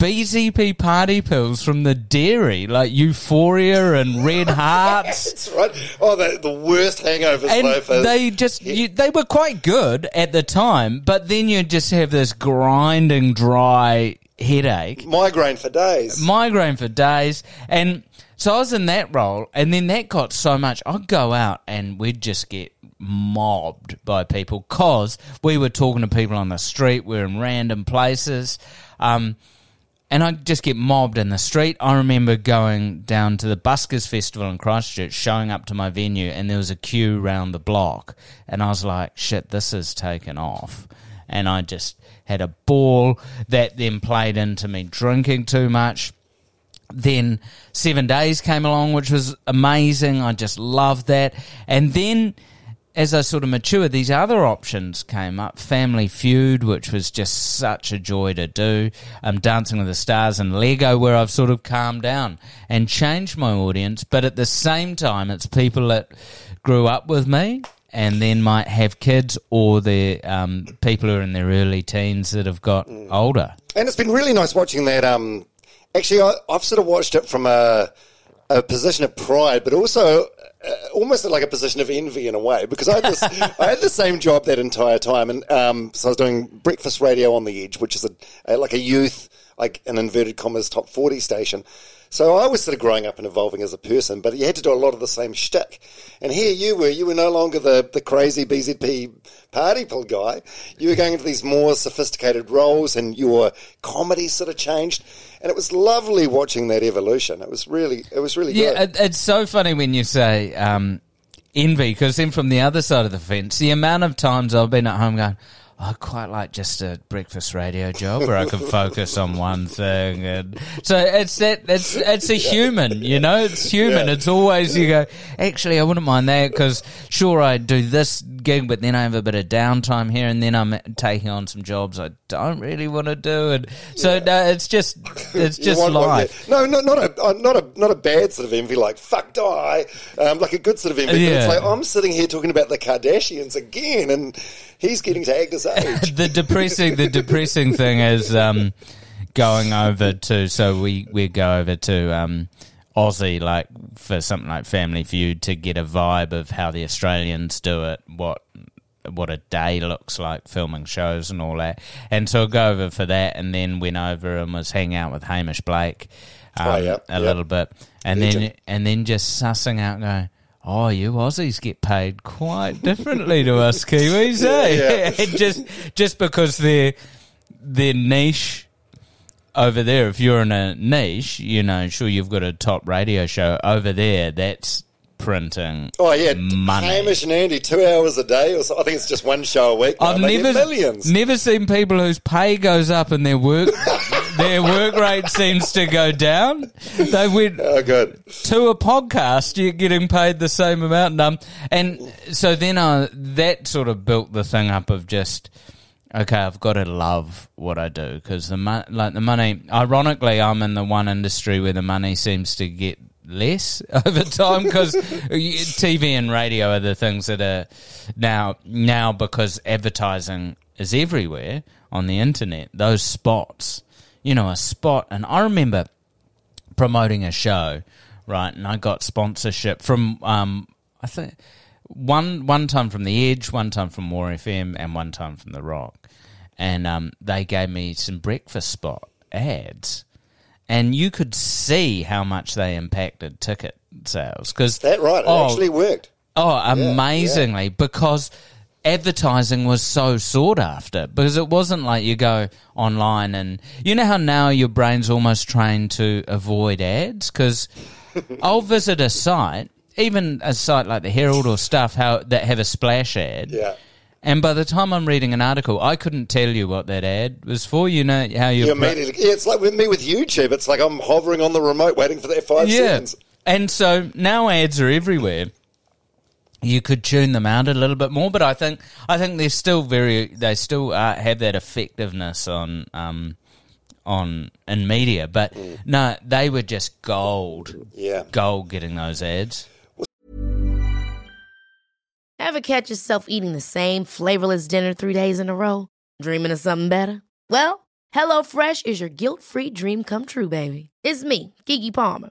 BZP party pills from the dairy, like Euphoria and Red [laughs] Hearts. That's right. Oh, the, the worst hangover And they just you, they were quite good at the time, but then you just have this grinding dry headache migraine for days. migraine for days. And so I was in that role, and then that got so much. I'd go out and we'd just get mobbed by people because we were talking to people on the street. We are in random places. Um, and I'd just get mobbed in the street. I remember going down to the Buskers Festival in Christchurch, showing up to my venue, and there was a queue round the block. And I was like, shit, this is taken off. And I just had a ball that then played into me drinking too much. Then Seven Days came along, which was amazing. I just loved that. And then as I sort of matured, these other options came up. Family Feud, which was just such a joy to do. Um, Dancing with the Stars and Lego, where I've sort of calmed down and changed my audience. But at the same time, it's people that grew up with me and then might have kids or the um, people who are in their early teens that have got older. And it's been really nice watching that. Um, actually, I, I've sort of watched it from a, a position of pride, but also uh, almost like a position of envy in a way, because I had, this, I had the same job that entire time, and um, so I was doing breakfast radio on the edge, which is a, a like a youth, like an inverted commas top forty station. So I was sort of growing up and evolving as a person, but you had to do a lot of the same shtick. And here you were, you were no longer the, the crazy BZP party pill guy. You were going into these more sophisticated roles and your comedy sort of changed. And it was lovely watching that evolution. It was really, it was really Yeah, good. it, it's so funny when you say um, envy, because then from the other side of the fence, the amount of times I've been at home going, I quite like just a breakfast radio job where I can focus on one thing, and so it's that it's it's a human, you know, it's human. Yeah. It's always you go. Actually, I wouldn't mind that because sure I do this gig, but then I have a bit of downtime here, and then I'm taking on some jobs I don't really want to do, and so no, it's just it's just life. No, no, not a uh, not a not a bad sort of envy, like fuck Dai, um, like a good sort of envy. But Yeah. it's like I'm sitting here talking about the Kardashians again, and he's getting to act his [laughs] age. the depressing the depressing thing is um, going over to so we we go over to um, Aussie like for something like Family Feud to get a vibe of how the Australians do it, what what a day looks like filming shows and all that. And so I go over for that, and then went over and was hanging out with Hamish Blake um, Oh, yeah, a yeah. little bit, and then and then just sussing out going. Oh, you Aussies get paid quite differently to us [laughs] Kiwis, eh? Yeah. And [laughs] just just because they're they're niche over there. If you're in a niche, you know, sure you've got a top radio show over there. That's printing. Oh yeah, money. Hamish and Andy, two hours a day, or so. I think it's just one show a week. I've never millions. never seen people whose pay goes up and their work [laughs] their work rate seems to go down. They went Oh, good. to a podcast, you're getting paid the same amount. And, um, and so then I, that sort of built the thing up of just, okay, I've got to love what I do because the mo- like the money. Ironically, I'm in the one industry where the money seems to get less [laughs] over time because [laughs] TV and radio are the things that are now now because advertising is everywhere on the internet. Those spots, you know, a spot, and I remember promoting a show, right? And I got sponsorship from um, I think one one time from the Edge, one time from War FM, and one time from the Rock, and um, they gave me some breakfast spot ads, and you could see how much they impacted ticket sales because That right. It Oh, actually worked. Oh, amazingly, because advertising was so sought after. Because it wasn't like you go online and you know how now your brain's almost trained to avoid ads. Because [laughs] I'll visit a site, even a site like the Herald or stuff, how that have a splash ad. Yeah. And by the time I'm reading an article, I couldn't tell you what that ad was for. You know how you immediately, yeah, it's like with me with YouTube. It's like I'm hovering on the remote waiting for that five seconds. And so now ads are everywhere. You could tune them out a little bit more, but I think I think they're still very they still uh, have that effectiveness on um on in media. But no, they were just gold, Yeah. gold getting those ads. Ever catch yourself eating the same flavorless dinner three days in a row? Dreaming of something better? Well, HelloFresh is your guilt-free dream come true, baby. It's me, Keke Palmer.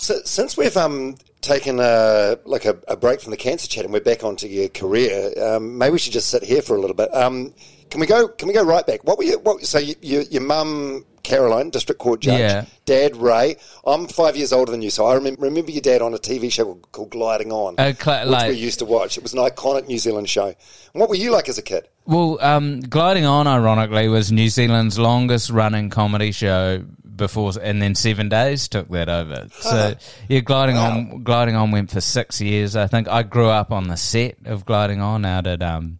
So, since we've um, taken a, like a, a break from the cancer chat and we're back onto your career, um, maybe we should just sit here for a little bit. Um, can we go? Can we go right back? What were you? What, so you, you, your mum, Caroline, district court judge. Yeah. Dad, Ray. I'm five years older than you, so I remember, remember your dad on a TV show called, called Gliding On, Uh, cla- which like- we used to watch. It was an iconic New Zealand show. And what were you like as a kid? Well, um, Gliding On, ironically, was New Zealand's longest running comedy show before, and then Seven Days took that over. [laughs] So, yeah, Gliding On, Gliding On went for six years. I think I grew up on the set of Gliding On out at um,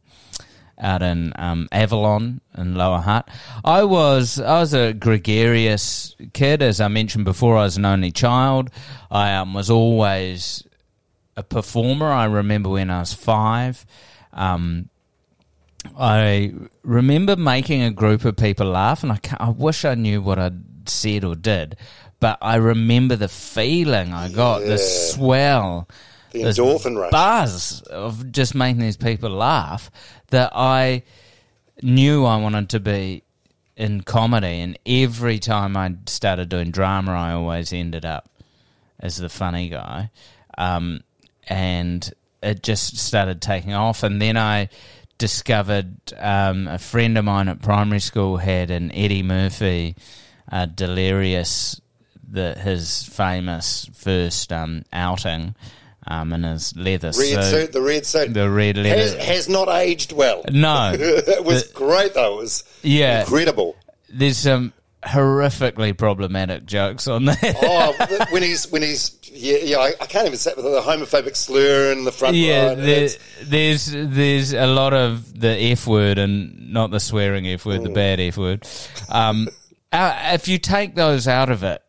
out in um, Avalon in Lower Hutt. I was I was a gregarious kid, as I mentioned before. I was an only child. I um, was always a performer. I remember when I was five. Um, I remember making a group of people laugh, and I, I wish I knew what I'd said or did, but I remember the feeling I got, the swell, The endorphin rush. buzz of just making these people laugh that I knew I wanted to be in comedy, and every time I started doing drama, I always ended up as the funny guy, um, and it just started taking off. And then I discovered um, a friend of mine at primary school had an Eddie Murphy uh, Delirious, the his famous first um, outing, um, in his leather Red suit, suit, the red suit. the red has, leather. has not aged well. no, [laughs] it was The- great though. It was Yeah. incredible. there's some horrifically problematic jokes on there. oh, when he's when he's yeah, yeah I, I can't even say with the homophobic slur in the front. Yeah, there, there's there's a lot of the F word and not the swearing F word, the bad F word. Um, [laughs] uh, if you take those out of it,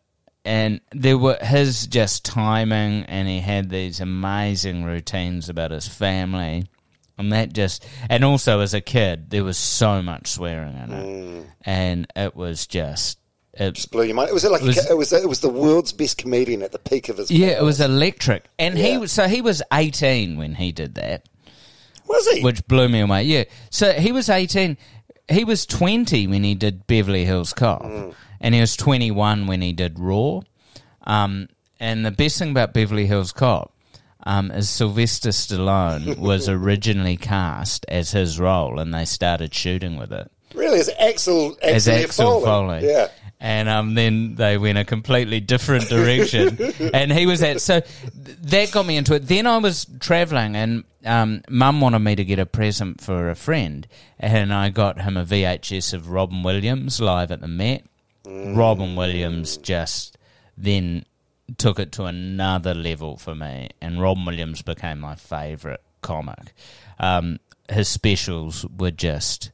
and there were his just timing, and he had these amazing routines about his family. And that just, and also as a kid, there was so much swearing in it, and it was just, it, Just blew your mind. It was like Was- it was it was the world's best comedian at the peak of his. yeah, it was electric. And he was, so he was eighteen when he did that. Was he? which blew me away. Yeah, so he was eighteen. He was twenty when he did Beverly Hills Cop, Mm. And he was twenty-one when he did Raw. Um, and the best thing about Beverly Hills Cop um, is Sylvester Stallone [laughs] was originally cast as his role, and they started shooting with it really? As Axel as Axel, Axel Foley. Foley. Yeah. And um, then they went a completely different direction. [laughs] and he was at, so that got me into it. Then I was traveling and um, mum wanted me to get a present for a friend. And I got him a VHS of Robin Williams live at the Met. Robin Williams just then took it to another level for me. And Robin Williams became my favourite comic. Um, his specials were just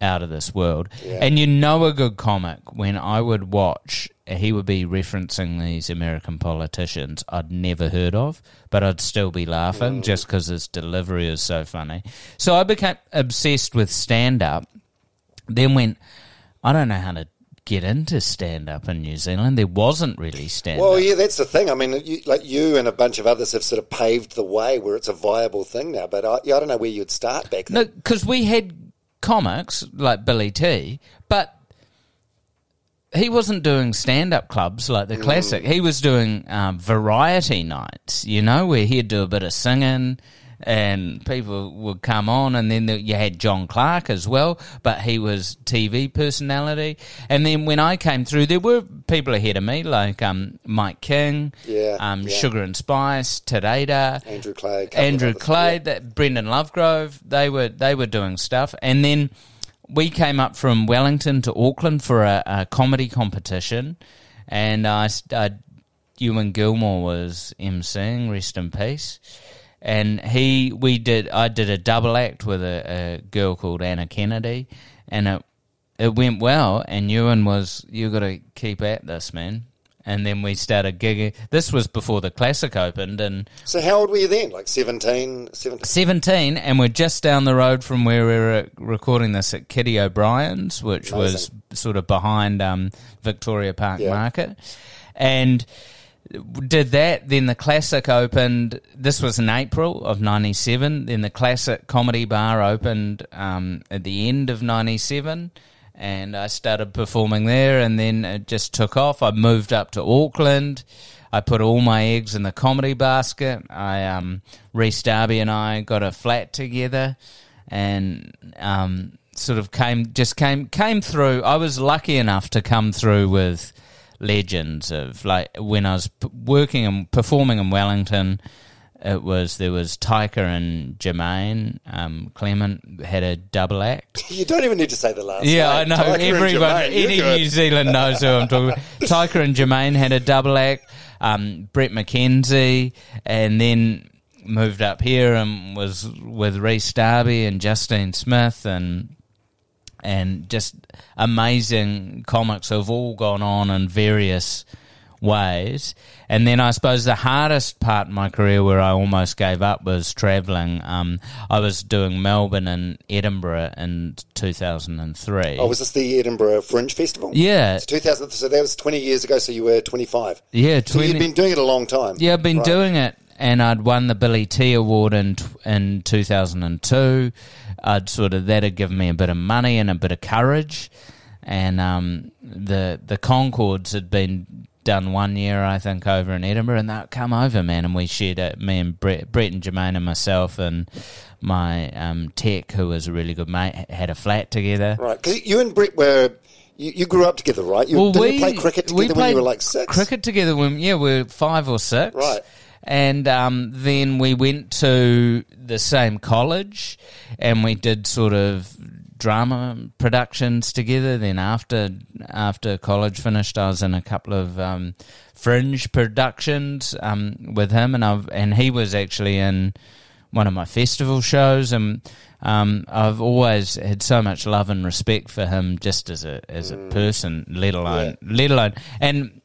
out of this world. And you know a good comic when I would watch, he would be referencing these American politicians I'd never heard of, but I'd still be laughing just because his delivery is so funny. So I became obsessed with stand up. Then went, I don't know how to get into stand up in New Zealand. There wasn't really stand up. Well, yeah, that's the thing. I mean, you, like you and a bunch of others have sort of paved the way where it's a viable thing now. But I, I don't know where you'd start back then. No, because we had comics like Billy T, but he wasn't doing stand up clubs like the classic. He was doing um, variety nights, you know, where he'd do a bit of singing and people would come on. And then the, you had John Clark as well, but he was TV personality. And then when I came through, there were people ahead of me like um, Mike King, Yeah, um, yeah. Sugar and Spice, Tadada. Clay, a couple of Andrew Clay, that Brendhan Lovegrove, they were they were doing stuff, and then we came up from Wellington to Auckland for a, a comedy competition, and I, I Ewen Gilmour was emceeing, rest in peace, and he we did I did a double act with a, a girl called Anna Kennedy, and it it went well, and Ewen was you got to keep at this, man. And then we started gigging. This was before the classic opened, and So how old were you then? Like 17, 17? 17 and we're just down the road from where we were recording this at Kitty O'Brien's which was sort of behind um, Victoria Park Yeah. Market and did that then the classic opened this was in April of 97 then the classic comedy bar opened um, at the end of 97 and I started performing there and then it just took off I moved up to Auckland I put all my eggs in the comedy basket. I um, Rhys Darby and I got a flat together, and um, sort of came just came came through. I was lucky enough to come through with legends of like when I was p- working and performing in Wellington. It was there was Taika and Jermaine. Um, Clement had a double act. [laughs] You don't even need to say the last Yeah, I know. Taika Everyone, any good. New Zealand knows who I'm talking [laughs] about. Taika and Jermaine had a double act. Um, Bret McKenzie, and then moved up here and was with Rhys Darby and Justine Smith and and just amazing comics who've all gone on in various ways. And then I suppose the hardest part in my career where I almost gave up was travelling. Um, I was doing Melbourne and Edinburgh in 2003. Oh, was this the Edinburgh Fringe Festival? yeah, It's 2000, so that was 20 years ago, so you were 25. yeah, So you'd 20 been doing it a long time. Yeah, I've been Right. doing it, and I'd won the Billy T Award in in two thousand and two. I'd sort of that had given me a bit of money and a bit of courage, and um, the the Conchords had been done one year, I think, over in Edinburgh, and they'd come over, man, and we shared it. Me and Bret, Bret and Jermaine and myself and my um, tech, who was a really good mate, had a flat together. Right, because you and Bret were, you, you grew up together, right? You, didn't you play cricket we together when you were like six? Cricket together when yeah, we were five or six. Right. And um, then we went to the same college, and we did sort of drama productions together. Then after after college finished, I was in a couple of um, fringe productions um, with him, and I've and he was actually in one of my festival shows, and um, I've always had so much love and respect for him, just as a as a person, let alone let alone and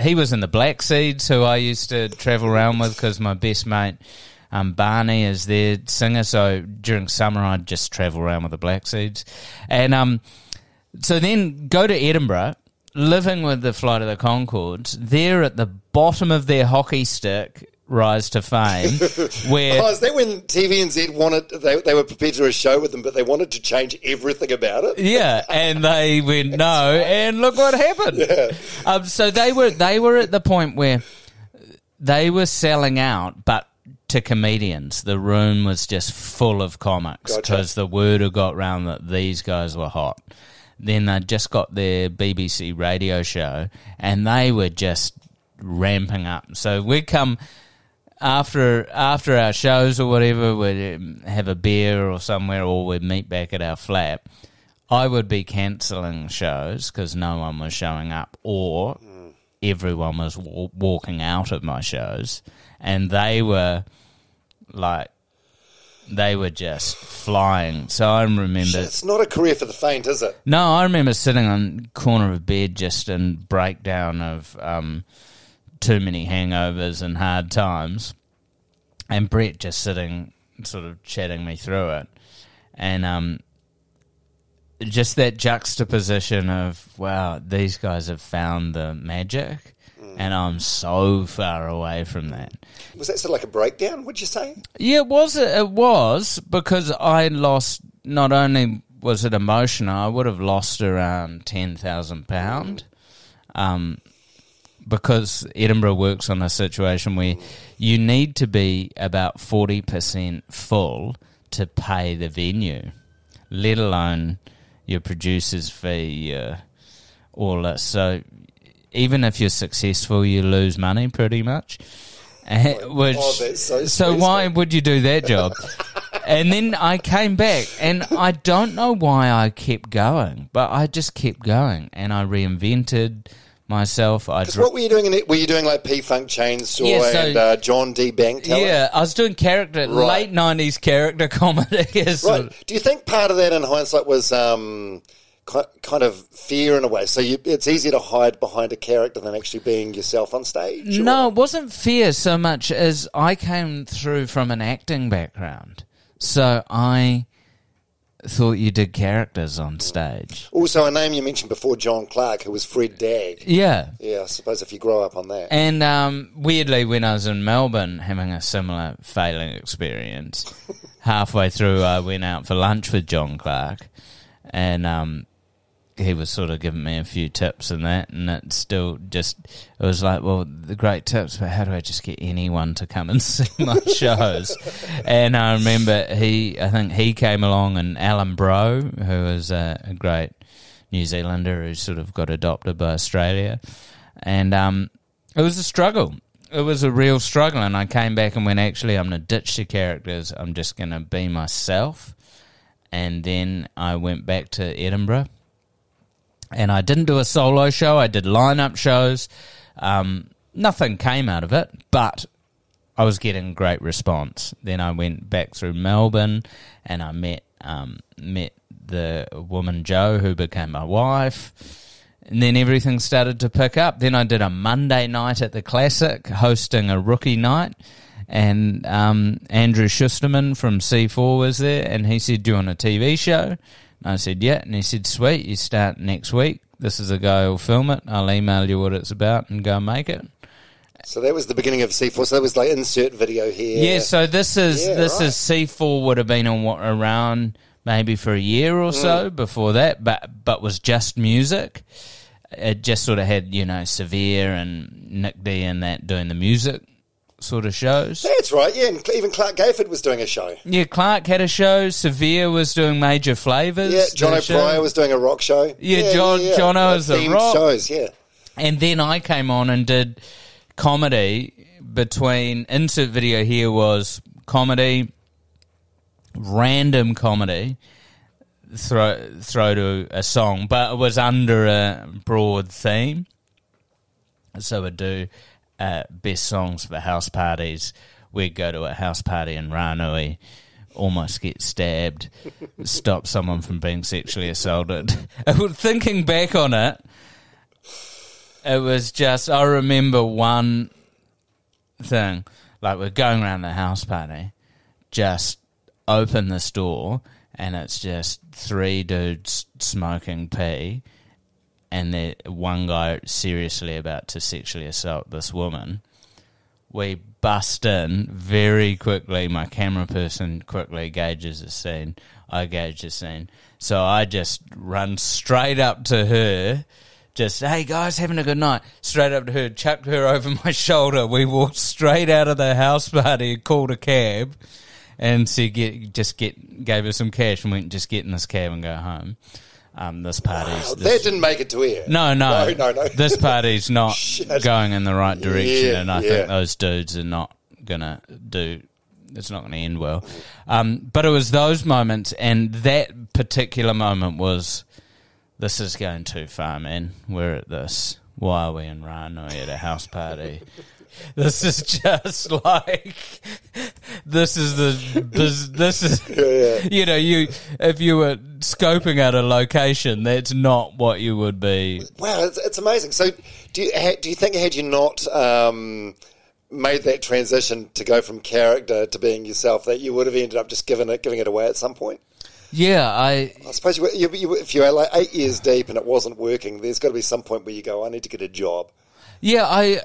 he was in the Black Seeds, who I used to travel around with because my best mate um, Barney is their singer. So during summer, I'd just travel around with the Black Seeds, and um, so then go to Edinburgh, living with the Flight of the Conchords. They're at the bottom of their hockey stick rise to fame, [laughs] where Oh, is that when TVNZ wanted, they, they were prepared to do a show with them, but they wanted to change everything about it? Yeah, and they went [laughs] no, and look what happened. Um, so they were they were at the point where they were selling out, but to comedians, the room was just full of comics Gotcha. because the word had got round that these guys were hot. Then they just got their BBC radio show, and they were just ramping up. So we'd come after after our shows or whatever, we'd um, have a beer or somewhere, or we'd meet back at our flat. I would be cancelling shows because no one was showing up, or everyone was wa- walking out of my shows, and they were like they were just flying. So I remember. It's not a career for the faint, is it? No, I remember sitting on corner of bed just in breakdown of um, too many hangovers and hard times, and Bret just sitting, sort of chatting me through it, and um, just that juxtaposition of wow, these guys have found the magic, and I'm so far away from that. Was that sort of like a breakdown, would you say? Yeah, it was. It was because I lost. Not only was it emotional, I would have lost around ten thousand pound. Um, because Edinburgh works on a situation where you need to be about forty percent full to pay the venue, let alone your producer's fee, uh, all that. So even if you're successful, you lose money pretty much. Eh, [laughs] Which, oh, so so why would you do that job? [laughs] and then I came back, and I don't know why I kept going, but I just kept going, and I reinvented myself. I Because what were you doing in it? Were you doing like P Funk Chainsaw Yeah, so- and uh, John D. Bankteller? yeah, I was doing character Right. late nineties character [laughs] comedy. sort Right. Do you think part of that in hindsight was um, kind of fear in a way? So you, it's easier to hide behind a character than actually being yourself on stage? or- No, it wasn't fear so much as I came through from an acting background, so I thought you did characters on stage. Also, a name you mentioned before, John Clark, who was Fred Dagg. Yeah. Yeah, I suppose if you grow up on that. And um, weirdly, when I was in Melbourne having a similar failing experience, [laughs] halfway through I went out for lunch with John Clark, and um, he was sort of giving me a few tips and that, and it still just it was like, well, the great tips, but how do I just get anyone to come and [laughs] see my shows? and I remember he, I think he came along, and Alan Bro, who is a, a great New Zealander who sort of got adopted by Australia, and um, it was a struggle. It was a real struggle, and I came back and went, actually, I'm to ditch the characters. I'm just going to be myself. And then I went back to Edinburgh, and I didn't do a solo show. I did lineup shows. Um, nothing came out of it, but I was getting great response. Then I went back through Melbourne, and I met um, met the woman Jo, who became my wife. And then everything started to pick up. Then I did a Monday night at the Classic, hosting a rookie night. And um, Andrew Schusterman from C4 was there, and he said, Do you want a TV show? And I said, Yeah. And he said, Sweet, you start next week. This is a guy who'll film it. I'll email you what it's about and go make it. So that was the beginning of C4. So that was like insert video here. Yeah, so this is Yeah, this right. is C four would have been on, what around maybe for a year or so Mm. before that, but but was just music. It just sort of had you know Severe and Nick D and that doing the music sort of shows. That's right. Yeah, and even Clarke Gayford was doing a show. Yeah, Clark had a show. Severe was doing major flavors. Yeah, Jono Pryor was doing a rock show. Yeah, John- Jono Like was a rock. shows. Yeah, And then I came on and did comedy between insert video here was comedy, random comedy, throw throw to a song, but it was under a broad theme. So we'd do uh, best songs for house parties. We'd go to a house party in Ranui, almost get stabbed, [laughs] stop someone from being sexually assaulted. [laughs] Thinking back on it, it was just. I remember one thing, like we're going around the house party, just open this door, and it's just three dudes smoking pee, and there one guy seriously about to sexually assault this woman. We bust in very quickly. My camera person quickly gauges the scene. I gauge the scene. So I just run straight up to her, just, hey guys, having a good night. Straight up to her, chucked her [laughs] over my shoulder. We walked straight out of the house party, called a cab, and said, get, just get, gave her some cash and went, just get in this cab and go home. Um, this party's. Oh, this- that didn't make it to air. no, no, no, no. no. [laughs] this party's not [laughs] going in the right direction, Yeah, and I yeah. think those dudes are not gonna do. It's not going to end well. Um, but it was those moments, and that particular moment was, this is going too far, man. We're at this. Why are we in Ranui at a house party? [laughs] [laughs] This is just [laughs] like this is the this, this is [laughs] you know you if you were scoping out a location that's not what you would be Wow, it's, it's amazing. So, do you do you think had you not um, made that transition to go from character to being yourself, that you would have ended up just giving it giving it away at some point? yeah I I suppose you, you, you, if you're like eight years deep and it wasn't working, there's got to be some point where you go, I need to get a job. Yeah, I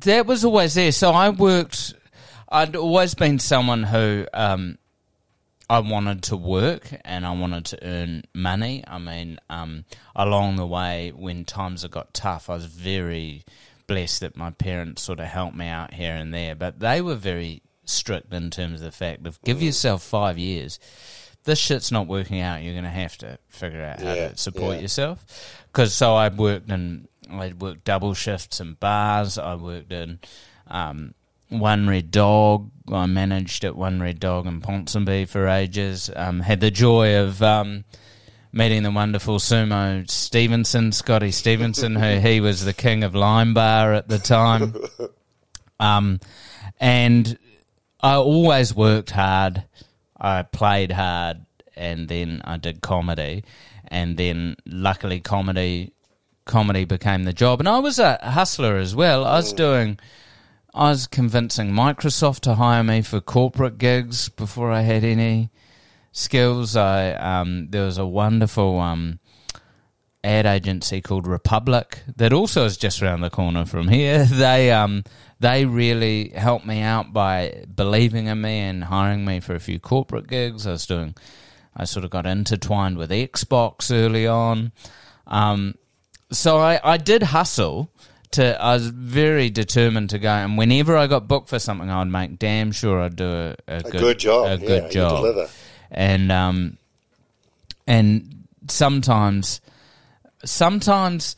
that was always there. So I worked. I'd always been someone who um, I wanted to work and I wanted to earn money. I mean, um, along the way when times have got tough, I was very blessed that my parents sort of helped me out here and there. But they were very strict in terms of the fact of give yourself five years. This shit's not working out. You're going to have to figure out how Yeah, to support yeah. yourself. Because so I worked in, I worked double shifts in bars. I worked in um, One Red Dog. I managed at One Red Dog in Ponsonby for ages. Um, had the joy of um, meeting the wonderful sumo Stevenson, Scotty Stevenson, who he was the king of Lime Bar at the time. [laughs] Um, and I always worked hard. I played hard, and then I did comedy, and then luckily comedy comedy became the job. And I was a hustler as well. I was doing. I was convincing Microsoft to hire me for corporate gigs before I had any skills. I um, there was a wonderful um, ad agency called Republic that also is just around the corner from here. [laughs] They um they really helped me out by believing in me and hiring me for a few corporate gigs. I was doing I sort of got intertwined with Xbox early on. Um so I, I did hustle to I was very determined to go and whenever I got booked for something I'd make damn sure I'd do a, a, good, good job, A good you job. And um and sometimes sometimes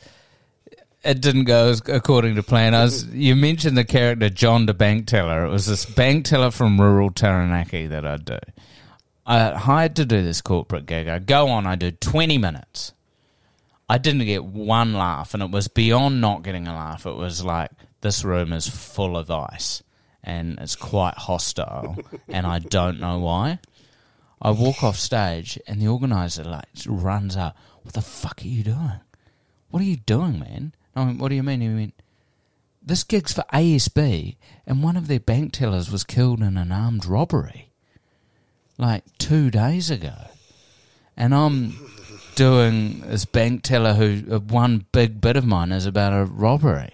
it didn't go as according to plan. I was, [laughs] you mentioned the character John the bank teller. It was this bank teller from rural Taranaki that I'd do. I hired to do this corporate gig. I go on, I do 20 minutes. I didn't get one laugh, and it was beyond not getting a laugh. It was like, this room is full of ice, and it's quite hostile, [laughs] and I don't know why. I walk off stage, and the organizer like runs up. What the fuck are you doing? What are you doing, man? I went, what do you mean? He went, this gig's for ASB, and one of their bank tellers was killed in an armed robbery, like two days ago. And I'm doing this bank teller who uh, one big bit of mine is about a robbery.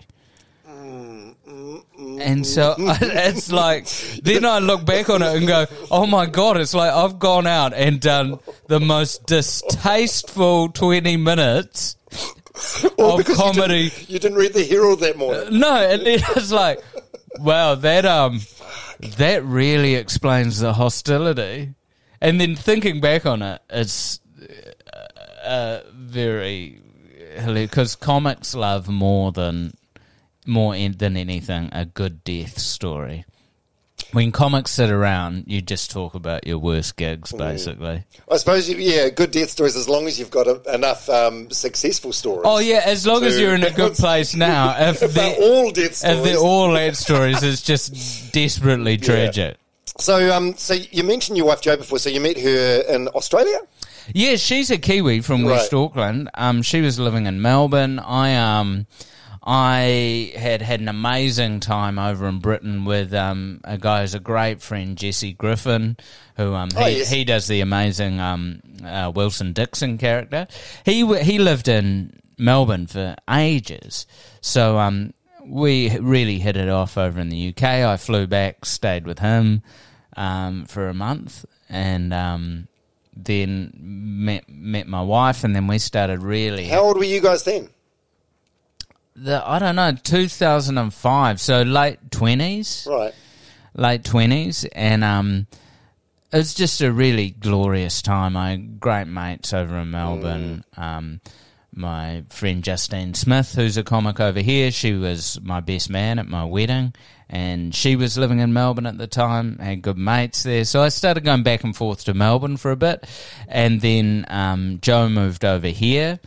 And so [laughs] it's like, then I look back on it and go, oh my God, it's like I've gone out and done the most distasteful 20 minutes [laughs] Or of because you didn't- comedy. You didn't, read the Herald that morning. No, and then [laughs] it's like, wow, that um, that really explains the hostility. And then thinking back on it, it's uh, very because comics love more than more in, than anything a good death story. When comics sit around, you just talk about your worst gigs, basically. I suppose, you, yeah, good death stories as long as you've got a, enough um, successful stories. Oh yeah, as long as you're in a good [laughs] place now. If, If they're they- all death stories. if they're all stories, it's just desperately tragic. so, um, so you mentioned your wife Jo before. So you met her in Australia. Yeah, she's a Kiwi from West Auckland. Um, she was living in Melbourne. I um, I had had an amazing time over in Britain with um, a guy who's a great friend, Jesse Griffin, who um, he, Oh, yes. he does the amazing um, uh, Wilson Dixon character. He he lived in Melbourne for ages, so um, we really hit it off over in the UK. I flew back, stayed with him um, for a month, and um, then met met my wife, and then we started really How old were you guys then? the I don't know, 2005, so late 20s, Right. late 20s, and um, it was just a really glorious time. I great mates over in Melbourne. Um, my friend Justine Smith, who's a comic over here, she was my best man at my wedding, and she was living in Melbourne at the time. Had good mates there, so I started going back and forth to Melbourne for a bit, and then um, Jo moved over here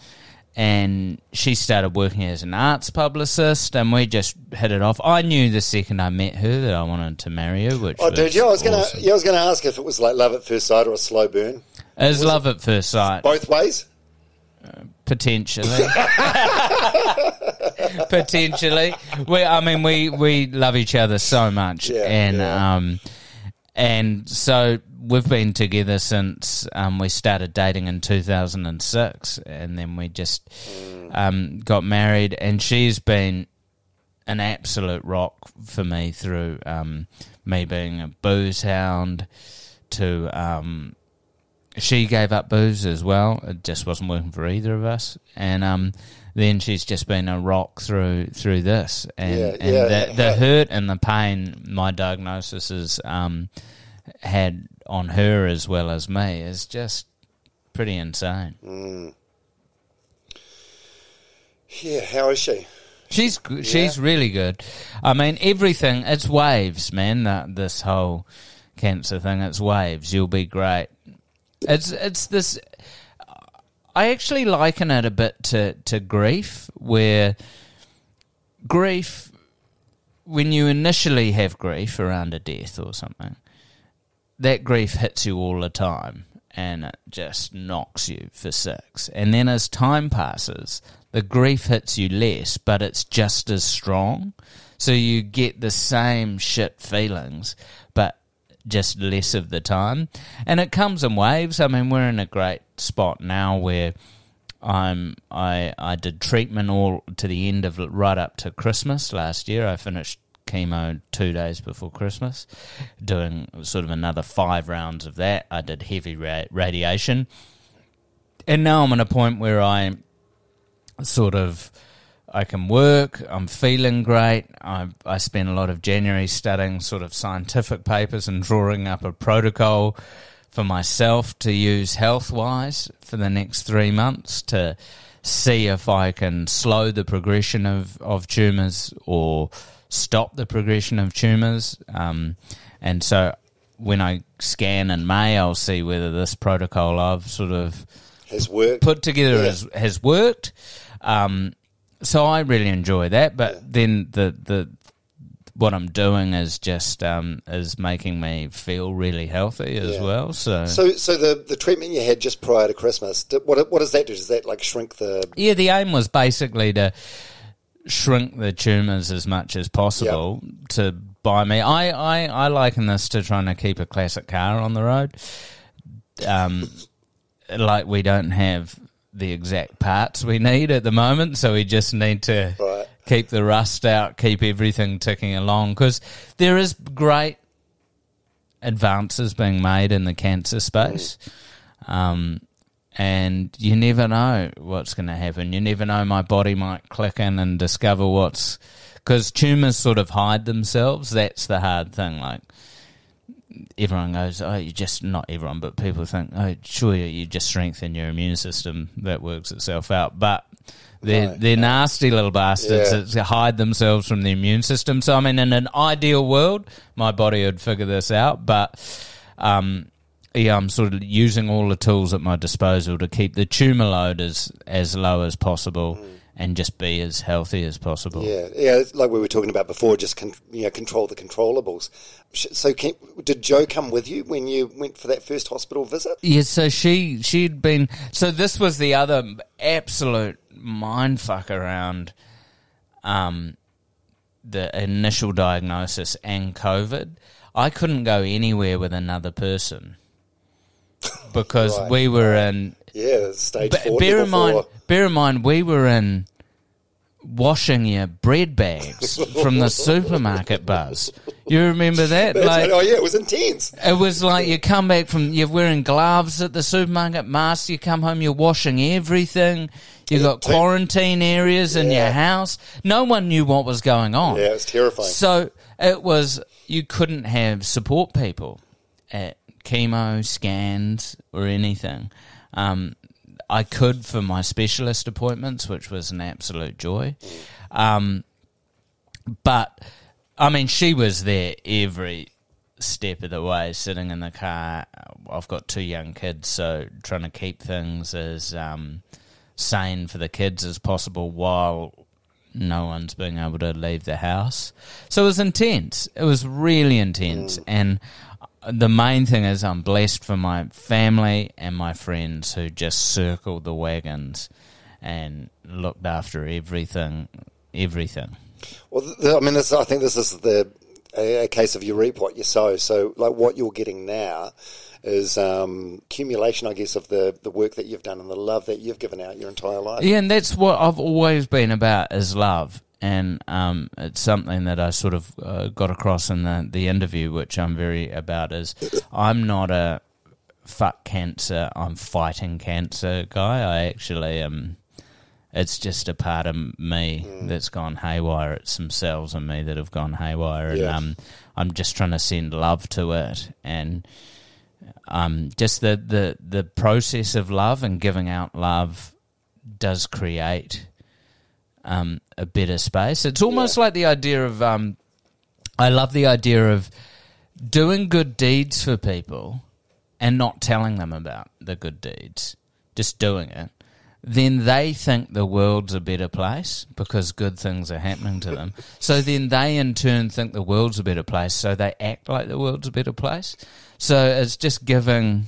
and she started working as an arts publicist, and we just hit it off. I knew the second I met her that I wanted to marry her. Which Oh, did you? I was gonna. Yeah, I was gonna ask if it was like love at first sight or a slow burn. It was love at first sight, Both ways. Potentially. potentially, we. I mean, we we love each other so much, Yeah, and yeah. um, and so we've been together since um, we started dating in 2006, and then we just um, got married, and she's been an absolute rock for me through um, me being a booze hound to um, she gave up booze as well. It just wasn't working for either of us, and um, then she's just been a rock through through this, and, Yeah, and yeah. the, the hurt and the pain my diagnosis has um, had on her as well as me is just pretty insane. Yeah. How is she? She's she's really good. I mean, everything. It's waves, man. That this whole cancer thing. It's waves. You'll be great. It's it's this. I actually liken it a bit to to grief, where grief, when you initially have grief around a death or something, that grief hits you all the time and it just knocks you for six. And then as time passes, the grief hits you less, but it's just as strong. So you get the same shit feelings, but just less of the time. And it comes in waves. I mean, we're in a great spot now where I'm I I did treatment all to the end of right up to Christmas last year. I finished chemo two days before Christmas, doing sort of another five rounds of that. I did heavy ra- radiation, and now I'm at a point where I sort of I can work. I'm feeling great. I I spent a lot of January studying sort of scientific papers and drawing up a protocol for myself to use health wise for the next three months to see if I can slow the progression of, of tumours or stop the progression of tumours. Um, and so when I scan in May, I'll see whether this protocol I've sort of Has worked. put together Yeah. has, has worked. Um, so I really enjoy that. But then the the what I'm doing is just um, is making me feel really healthy as Yeah. well. So, So, so the, the treatment you had just prior to Christmas, did, what what does that do? Does that like shrink the? yeah, the aim was basically to shrink the tumours as much as possible to buy me. I, I I liken this to trying to keep a classic car on the road. Um, like we don't have the exact parts we need at the moment, so we just need to Right. keep the rust out, keep everything ticking along because there is great advances being made in the cancer space. Um, and you never know what's going to happen. You never know. My body might click in and discover what's because tumors sort of hide themselves. That's the hard thing. Like everyone goes, oh, you just not everyone, but people think, oh, sure, you just strengthen your immune system. That works itself out, but. They're, No, they're nasty little bastards Yeah. that hide themselves from the immune system. So, I mean, in an ideal world, my body would figure this out. But um, yeah, I'm sort of using all the tools at my disposal to keep the tumor load as as low as possible and just be as healthy as possible. Yeah, yeah, like we were talking about before, just con- you know, control the controllables. So, can, did Jo come with you when you went for that first hospital visit? Yeah, so she she'd been so this was the other absolute mindfuck around um, the initial diagnosis and COVID, I couldn't go anywhere with another person [laughs] because Right, we were in. Yeah, stage four. bear in mind, four. bear in mind, we were in washing your bread bags from the supermarket. Buzz, you remember that? That's like, right. Oh yeah, it was intense. it was like you come back from you're wearing gloves at the supermarket, masks. You come home, you're washing everything. You have got quarantine areas in your house. No one knew what was going on. Yeah, it was terrifying. So it was you couldn't have support people at chemo scans or anything. Um, I could for my specialist appointments, which was an absolute joy. Um, but I mean, she was there every step of the way, sitting in the car. I've got two young kids, so trying to keep things as um, sane for the kids as possible while no one's being able to leave the house. So it was intense. It was really intense. And the main thing is, I'm blessed for my family and my friends who just circled the wagons and looked after everything. Everything. Well, I mean, this, I think this is the a, a case of you reap what you sow. So, like what you're getting now is um, accumulation, I guess, of the the work that you've done and the love that you've given out your entire life. Yeah, and that's what I've always been about is love, and um, it's something that I sort of uh, got across in the the interview, which I'm very about. Is I'm not a fuck cancer, I'm fighting cancer guy. I actually am. It's just a part of me that's gone haywire. It's some cells in me that have gone haywire, and Yeah. um, I'm just trying to send love to it, and um, just the, the the process of love and giving out love does create um, a better space. It's almost like the idea of um, I love the idea of doing good deeds for people and not telling them about the good deeds, just doing it. Then they think the world's a better place because good things are happening to them. [laughs] So then they in turn think the world's a better place, so they act like the world's a better place. So it's just giving,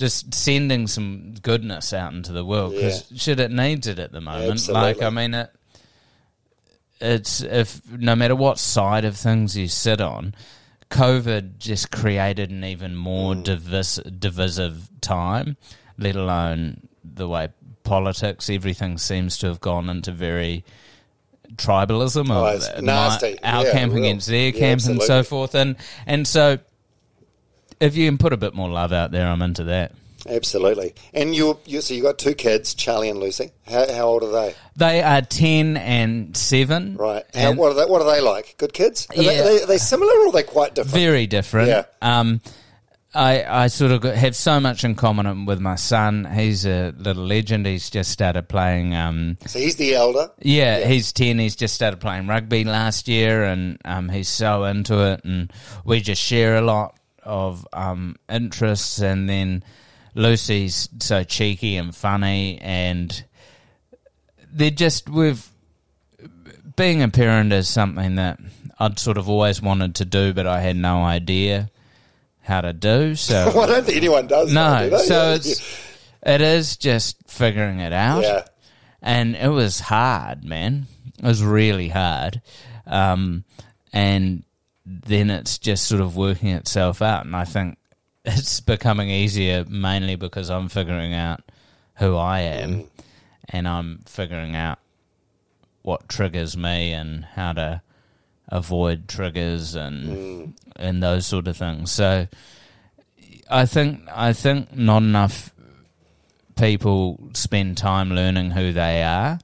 just sending some goodness out into the world because shit, it needs it at the moment. Like, I mean, it, it's if no matter what side of things you sit on, COVID just created an even more Mm. divis- divisive time. Let alone the way politics, everything seems to have gone into very tribalism Oh, uh, nasty. our Yeah, camp real. against their Yeah, camp and so forth. And and so if you can put a bit more love out there, I'm into that. Absolutely. And you, you so you got two kids, Charlie and Lucy. How, how old are they? They are ten and seven. Right. How, And- what are they? What are they like? Good kids? Are, they, Yeah. are, they, are they similar or are they quite different? very different. Yeah. Um, I I sort of have so much in common with my son. He's a little legend. He's just started playing. Um, so he's the elder. yeah, he's ten. He's just started playing rugby last year, and um, he's so into it. And we just share a lot of um, interests. And then Lucy's so cheeky and funny, and they're just with being a parent is something that I'd sort of always wanted to do, but I had no idea how to do. So [laughs] Well, I don't think anyone does. though, do no, so it's it is just figuring it out, Yeah. and it was hard, man. It was really hard, um, and then it's just sort of working itself out, and I think it's becoming easier mainly because I'm figuring out who I am, Mm. and I'm figuring out what triggers me and how to avoid triggers and Mm. and those sort of things. So I think I think not enough people spend time learning who they are,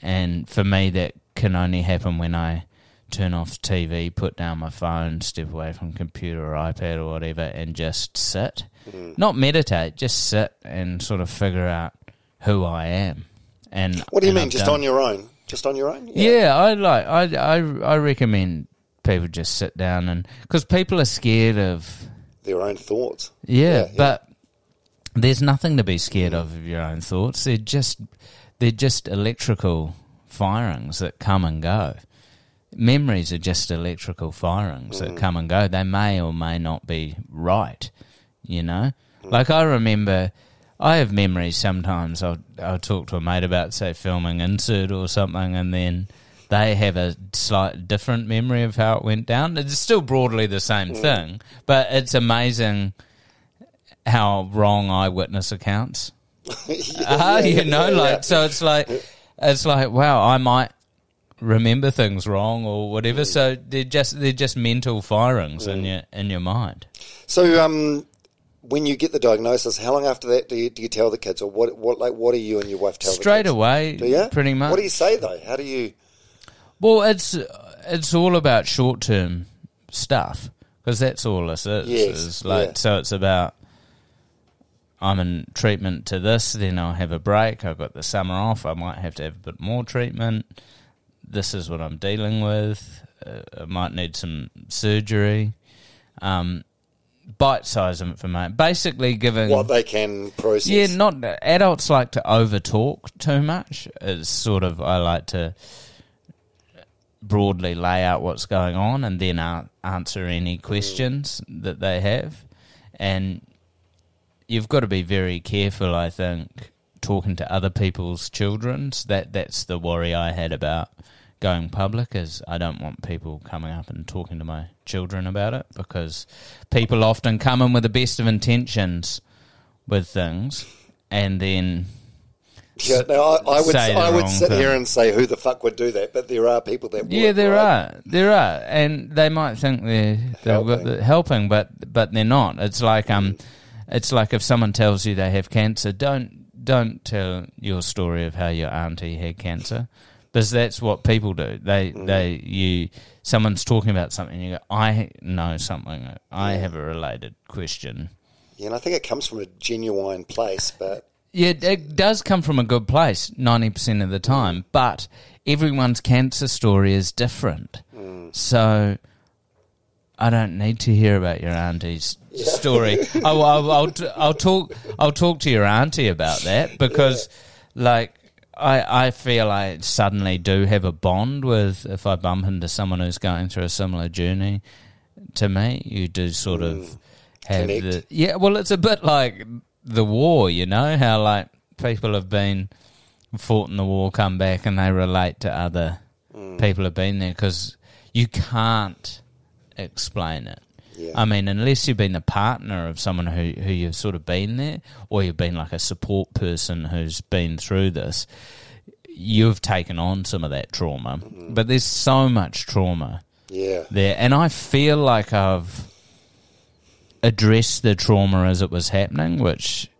and for me that can only happen when I turn off TV, put down my phone, step away from computer or iPad or whatever, and just sit. Mm. Not meditate, just sit and sort of figure out who I am. And What do you and mean? I've Just done- on your own? Just on your own? yeah, I like. I I I recommend people just sit down and because people are scared of. Their own thoughts. Yeah, Yeah, yeah. but there's nothing to be scared of of your own thoughts. They're just they're just electrical firings that come and go. Memories are just electrical firings that come and go. They may or may not be right. You know, like I remember. I have memories sometimes. I'll I'll talk to a mate about say filming insert or something, and then they have a slight different memory of how it went down. It's still broadly the same Mm. thing, but it's amazing how wrong eyewitness accounts [laughs] are. you know, like so it's like it's like wow, I might remember things wrong or whatever. Mm. So they're just they're just mental firings in your in your mind. So, um, when you get the diagnosis, how long after that do you, do you tell the kids, or what? What like what do you and your wife tell Straight the kids? away, Do you? pretty much. What do you say though? How do you? Well, it's it's all about short term stuff because that's all this is. Yes, is like yeah. so, it's about I'm in treatment to this, then I'll have a break. I've got the summer off. I might have to have a bit more treatment. This is what I'm dealing with. Uh, I might need some surgery. Um, bite size information, basically giving What they can process? yeah, not adults like to over talk too much. It's sort of I like to broadly lay out what's going on and then a- answer any questions that they have. And you've got to be very careful, I think, talking to other people's children's. That that's the worry I had about going public is I don't want people coming up and talking to my children about it because people often come in with the best of intentions with things and then Yeah, no, I, I would I would sit thing. here and say who the fuck would do that, but there are people that would. Yeah, there right? are, there are, and they might think they're Helping. helping, but but they're not. It's like um, it's like if someone tells you they have cancer, don't don't tell your story of how your auntie had cancer, because that's what people do. They Mm. they you someone's talking about something, you go, I know something, I have a related question. Yeah, and I think it comes from a genuine place, but Yeah, it- does come from a good place 90% of the time, but everyone's cancer story is different. So I don't need to hear about your auntie's story. [laughs] I'll, I'll, I'll, t- I'll talk I'll talk to your auntie about that because like I, I feel I suddenly do have a bond with if I bump into someone who's going through a similar journey to me. You do sort of mm. have Connect. the yeah. Well, it's a bit like the war, you know how like people have been fought in the war, come back, and they relate to other mm. people who've been there because you can't explain it. Yeah. I mean, unless you've been the partner of someone who, who you've sort of been there, or you've been like a support person who's been through this, you've taken on some of that trauma. Mm-hmm. But there's so much trauma yeah, there, and I feel like I've addressed the trauma as it was happening, which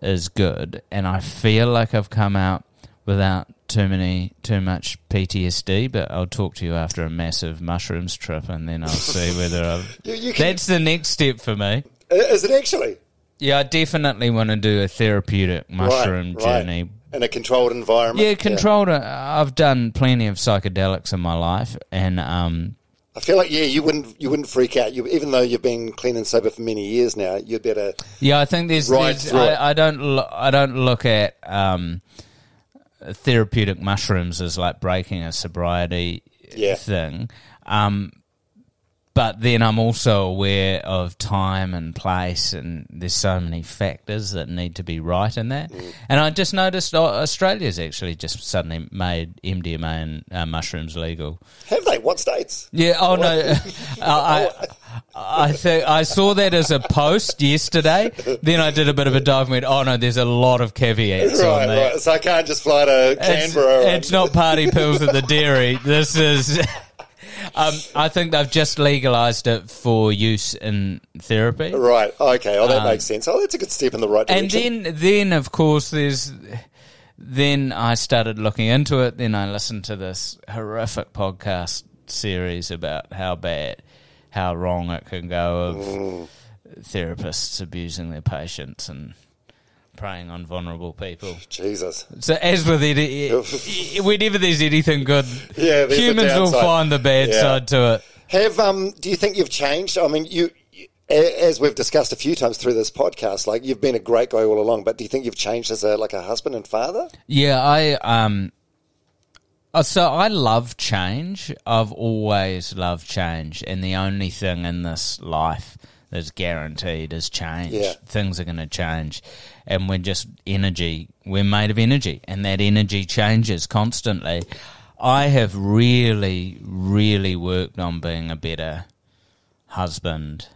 is good, and I feel like I've come out without too many too much PTSD. But I'll talk to you after a massive mushrooms trip, and then I'll see [laughs] whether I've. you, you can, That's the next step for me. is it actually Yeah, I definitely want to do a therapeutic mushroom right, right. journey. in a controlled environment? Yeah, controlled. uh, I've done plenty of psychedelics in my life, and um, I feel like yeah, you wouldn't you wouldn't freak out. You, even though you've been clean and sober for many years now, you'd better. Yeah, I think there's. There's. I, I don't. Lo- I don't look at um, therapeutic mushrooms as like breaking a sobriety Yeah. thing. Um, but then I'm also aware of time and place, and there's so many factors that need to be right in that. Mm. And I just noticed Australia's actually just suddenly made MDMA and uh, mushrooms legal. Have they? What states? Yeah. Oh no. [laughs] I I think I saw that as a post yesterday. Then I did a bit of a dive and went, oh no, there's a lot of caveats on Right, that. right. So I can't just fly to It's, Canberra. and- it's not party pills at the dairy. This is. [laughs] Um, I think they've just legalised it for use in therapy. Right. Okay. Oh, that makes sense. Oh, that's a good step in the right direction. And then, then of course, there's. Then I started looking into it. Then I listened to this horrific podcast series about how bad, how wrong it can go of Mm. therapists abusing their patients and preying on vulnerable people. Jesus. So as with any, whenever there's anything good, Yeah, there's humans will find the bad Yeah. side to it. Have um? Do you think you've changed? I mean, you, you- as we've discussed a few times through this podcast, like you've been a great guy all along. But do you think you've changed as a like a husband and father? Yeah, I um. uh, So I love change. I've always loved change, and the only thing in this life that's guaranteed is change. Yeah. Things are going to change, and we're just energy. We're made of energy, and that energy changes constantly. I have really, really worked on being a better husband.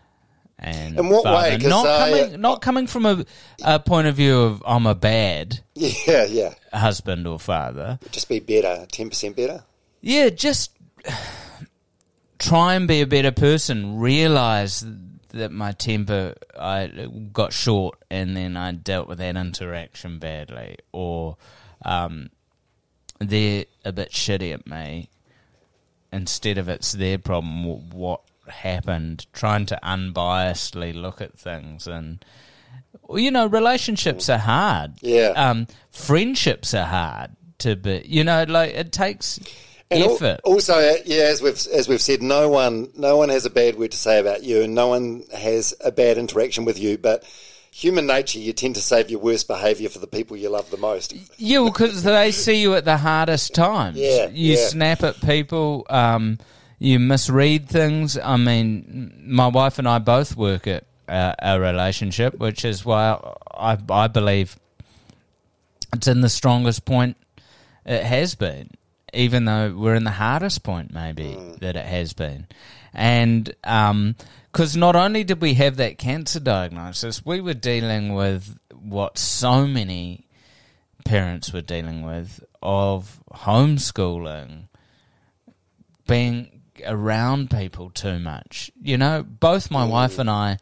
And In what father. way? Not uh, coming, not coming from a, a point of view of I'm a bad Yeah, yeah. husband or father. Just be better, ten percent better. Yeah, just try and be a better person. Realize that my temper, I got short, and then I dealt with that interaction badly, or um, they're a bit shitty at me. Instead of it's their problem, wh- what happened? Trying to unbiasedly look at things, and you know, relationships are hard. Yeah. um, friendships are hard to be. You know, like it takes And al- effort. also, uh, yeah, as we've as we've said, no one no one has a bad word to say about you, and no one has a bad interaction with you. But human nature, you tend to save your worst behaviour for the people you love the most. Yeah, because they see you at the hardest times. Yeah, you yeah. snap at people. Um, you misread things. I mean, my wife and I both work at uh, our relationship, which is why I, I believe it's in the strongest point it has been, even though we're in the hardest point, maybe mm. that it has been, and um, because not only did we have that cancer diagnosis, we were dealing with what so many parents were dealing with of homeschooling, being around people too much. You know, both my mm. wife and I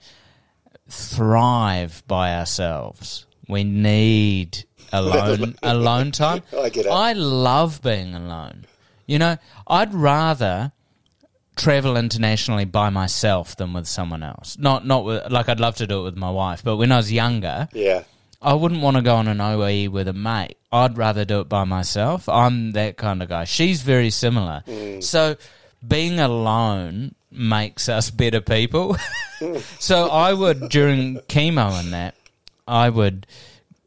thrive by ourselves. We need [laughs] alone alone time. [laughs] I get it. I love being alone. You know, I'd rather travel internationally by myself than with someone else. Not not with, like I'd love to do it with my wife, but when I was younger, Yeah, I wouldn't want to go on an OE with a mate. I'd rather do it by myself. I'm that kind of guy. She's very similar. Mm. So being alone makes us better people. [laughs] so I would, during chemo and that, I would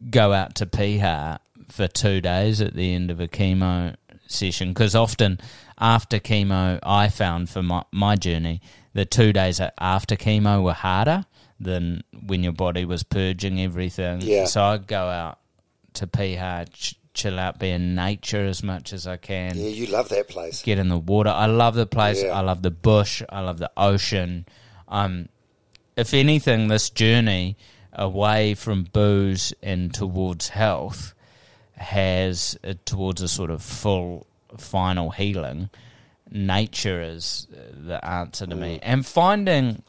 go out to Piha for two days at the end of a chemo session because often after chemo, I found for my, my journey, the two days after chemo were harder than when your body was purging everything. Yeah. So I'd go out to Piha, ch- chill out, be in nature as much as I can yeah, you love that place. get in the water. I love the place. Yeah. I love the bush. I love the ocean. Um, if anything, this journey away from booze and towards health has uh, towards a sort of full final healing. Nature is uh, the answer to me, and finding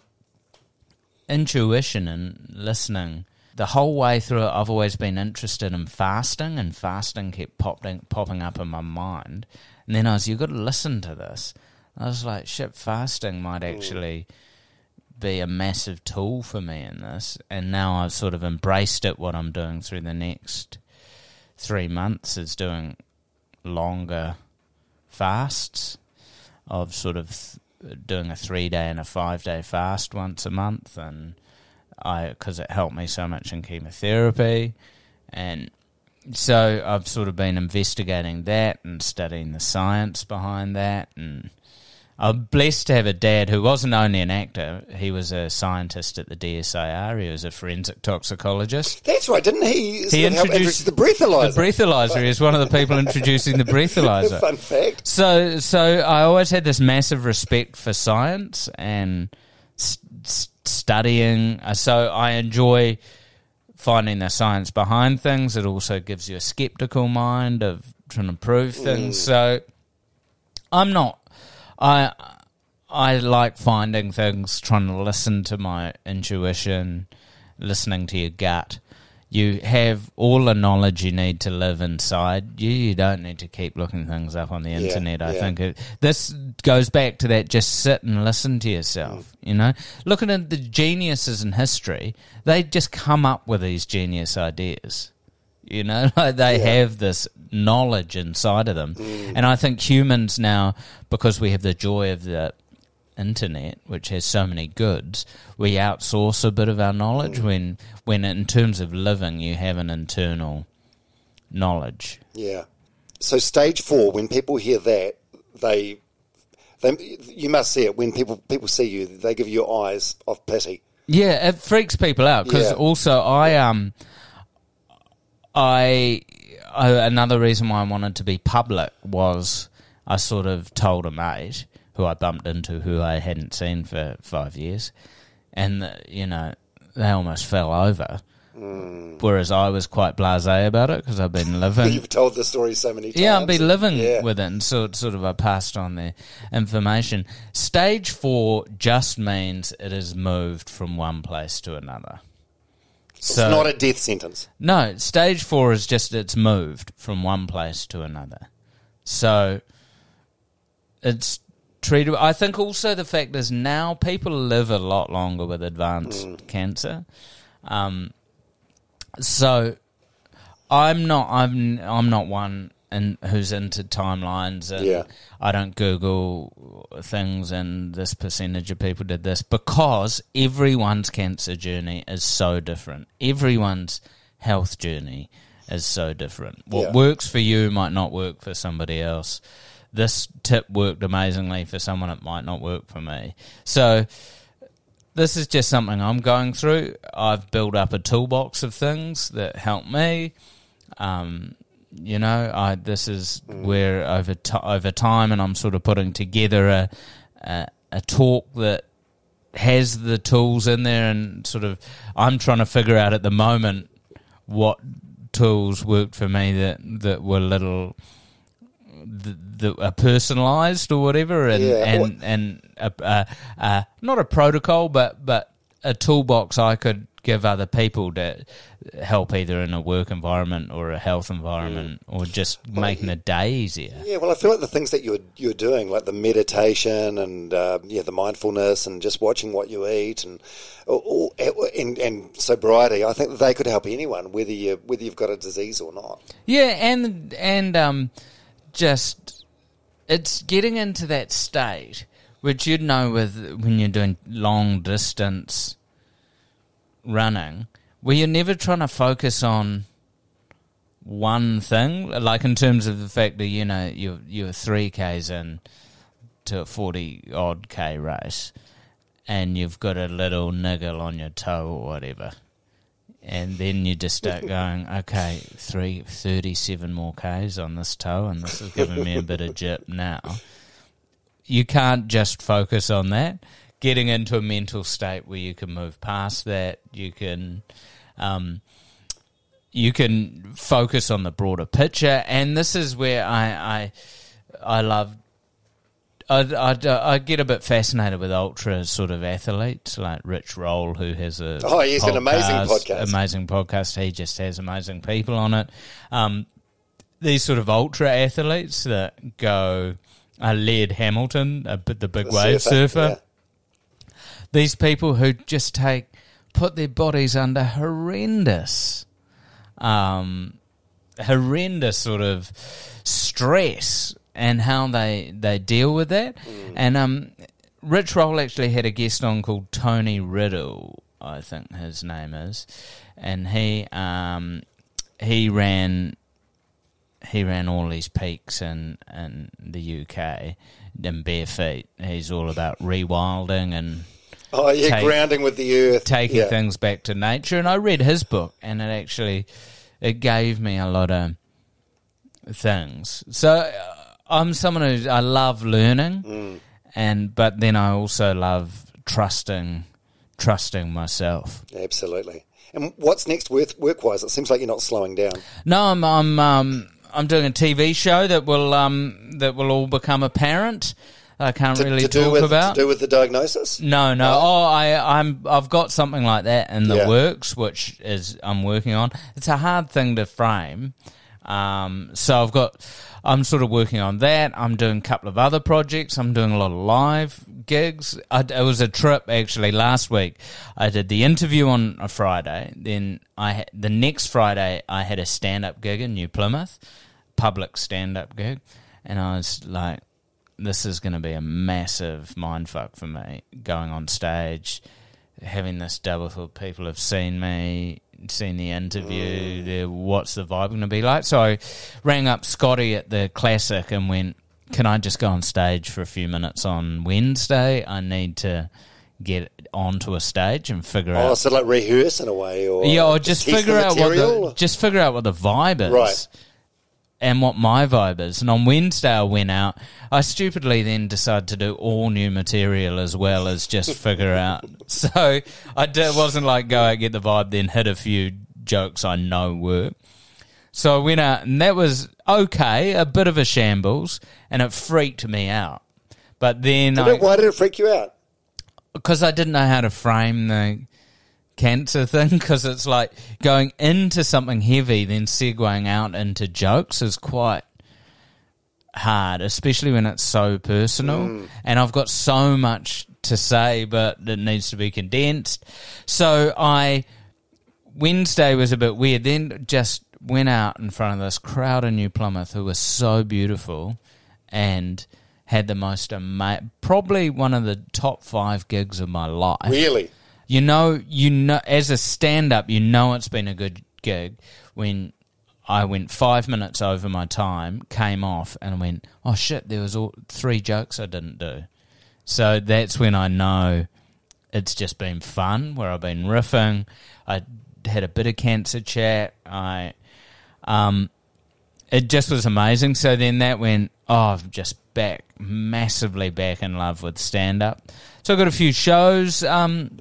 intuition and listening. The whole way through it, I've always been interested in fasting, and fasting kept popping popping up in my mind. And then I was, you've got to listen to this. I was like, shit, fasting might actually be a massive tool for me in this. And now I've sort of embraced it. What I'm doing through the next three months is doing longer fasts of sort of th- doing a three day and a five day fast once a month, and I because it helped me so much in chemotherapy, and so I've sort of been investigating that and studying the science behind that, and I'm blessed to have a dad who wasn't only an actor; he was a scientist at the DSIR. He was a forensic toxicologist. That's right, didn't he? He sort of help introduced the breathalyzer. The breathalyzer. He was one of the people introducing the breathalyzer. [laughs] Fun fact. So, so I always had this massive respect for science and s- s- studying. Uh, So I enjoy finding the science behind things. It also gives you a skeptical mind of trying to prove things. So I'm not. I I like finding things, trying to listen to my intuition, listening to your gut. You have all the knowledge you need to live inside you. You don't need to keep looking things up on the internet. I yeah. think it, this goes back to that just sit and listen to yourself. Mm. You know, looking at the geniuses in history, they just come up with these genius ideas. You know, [laughs] like they have this knowledge inside of them. And I think humans now, because we have the joy of the internet, which has so many goods, we outsource a bit of our knowledge when, when in terms of living, you have an internal knowledge. Yeah. So stage four, when people hear that, they, they, you must see it. When people people see you, they give you eyes of pity. Yeah, it freaks people out because Yeah. also I um I, I another reason why I wanted to be public was I sort of told a mate who I bumped into who I hadn't seen for five years, and uh, you know they almost fell over. Whereas I was quite blasé about it because I've been living. [laughs] You've told the story so many times. Yeah, I've been living Yeah. with it, and so sort of I passed on the information. Stage four just means it has moved from one place to another. It's not a death sentence. No, stage four is just it's moved from one place to another. So it's treated. I think also the fact is now people live a lot longer with advanced cancer. Um, so I'm not. I'm. I'm not one and who's into timelines and Yeah. I don't Google things and this percentage of people did this because everyone's cancer journey is so different. Everyone's health journey is so different. What Yeah. works for you might not work for somebody else. This tip worked amazingly for someone, it might not work for me. So this is just something I'm going through. I've built up a toolbox of things that help me. Um, you know, I this is where over ti over time, and I'm sort of putting together a, a a talk that has the tools in there, and sort of I'm trying to figure out at the moment what tools worked for me that that were little that are personalized or whatever, and Yeah. and and a, a, a, not a protocol, but but a toolbox I could give other people to help either in a work environment or a health environment or just making the day easier. Yeah, well, I feel like the things that you're you're doing, like the meditation and uh, yeah, the mindfulness and just watching what you eat and all- all- and, and sobriety, I think they could help anyone, whether you whether you've got a disease or not. Yeah, and and um, just it's getting into that state which you'd know with when you're doing long distance running, where you're never trying to focus on one thing, like in terms of the fact that you know you're you're three k's in to a forty odd k race, and you've got a little niggle on your toe or whatever and then you just start [laughs] going, okay, three, 37 more Ks on this toe, and this is giving me a bit of jip now. You can't just focus on that. Getting into a mental state where you can move past that, you can, um, you can focus on the broader picture, and this is where I, I, I love I, I, I get a bit fascinated with ultra sort of athletes like Rich Roll, who has a Oh, he's an amazing podcast. Amazing podcast. He just has amazing people on it. Um, these sort of ultra athletes that go, uh, Laird Hamilton, uh, b- the big The wave surfer. yeah. These people who just take put their bodies under horrendous, um, horrendous sort of stress and how they they deal with that. And um, Rich Roll actually had a guest on called Tony Riddle, I think his name is, and he um, he ran he ran all these peaks in in the UK in bare feet. He's all about rewilding and Oh yeah, Take- grounding with the earth, taking yeah. things back to nature. And I read his book, and it actually it gave me a lot of things. So uh, I'm someone who I love learning, Mm. and but then I also love trusting trusting myself. Absolutely. And what's next work work wise? It seems like you're not slowing down. No, I'm I'm um, I'm doing a TV show that will um that will all become apparent. I can't To, really to do talk with about. to do with the diagnosis. No, no. No? Oh, I, I'm. I've got something like that in the Yeah. works, which is I'm working on. It's a hard thing to frame. Um, so I've got. I'm sort of working on that. I'm doing a couple of other projects. I'm doing a lot of live gigs. I, it was a trip actually last week. I did the interview on a Friday. Then I the next Friday I had a stand up gig in New Plymouth, public stand up gig, and I was like this is going to be a massive mindfuck for me going on stage, having this double thought people have seen me, seen the interview, the, what's the vibe going to be like? So I rang up Scotty at the Classic and went, Can I just go on stage for a few minutes on Wednesday? I need to get onto a stage and figure Oh, out. Oh, so like rehearse in a way, or Yeah, or just test figure out what the just figure out what the vibe is. Right. And what my vibe is. And on Wednesday, I went out. I stupidly then decided to do all new material as well as just [laughs] figure out. So I did, wasn't like go out, get the vibe, then hit a few jokes I know work. So I went out, and that was okay, a bit of a shambles, and it freaked me out. But then Did I, it- why did it freak you out? because I didn't know how to frame the cancer thing [laughs] because it's like going into something heavy then segueing out into jokes is quite hard especially when it's so personal. Mm. And I've got so much to say but it needs to be condensed. So I Wednesday was a bit weird. Then just went out in front of this crowd in New Plymouth who were so beautiful and had the most ama- probably one of the top five gigs of my life. Really? You know, you know, as a stand-up, you know it's been a good gig when I went five minutes over my time, came off, and went, oh shit, there was all three jokes I didn't do. So that's when I know it's just been fun. Where I've been riffing, I had a bit of cancer chat. I, um, it just was amazing. So then that went, oh, I'm just back, massively back in love with stand-up. So I've got a few shows. Um,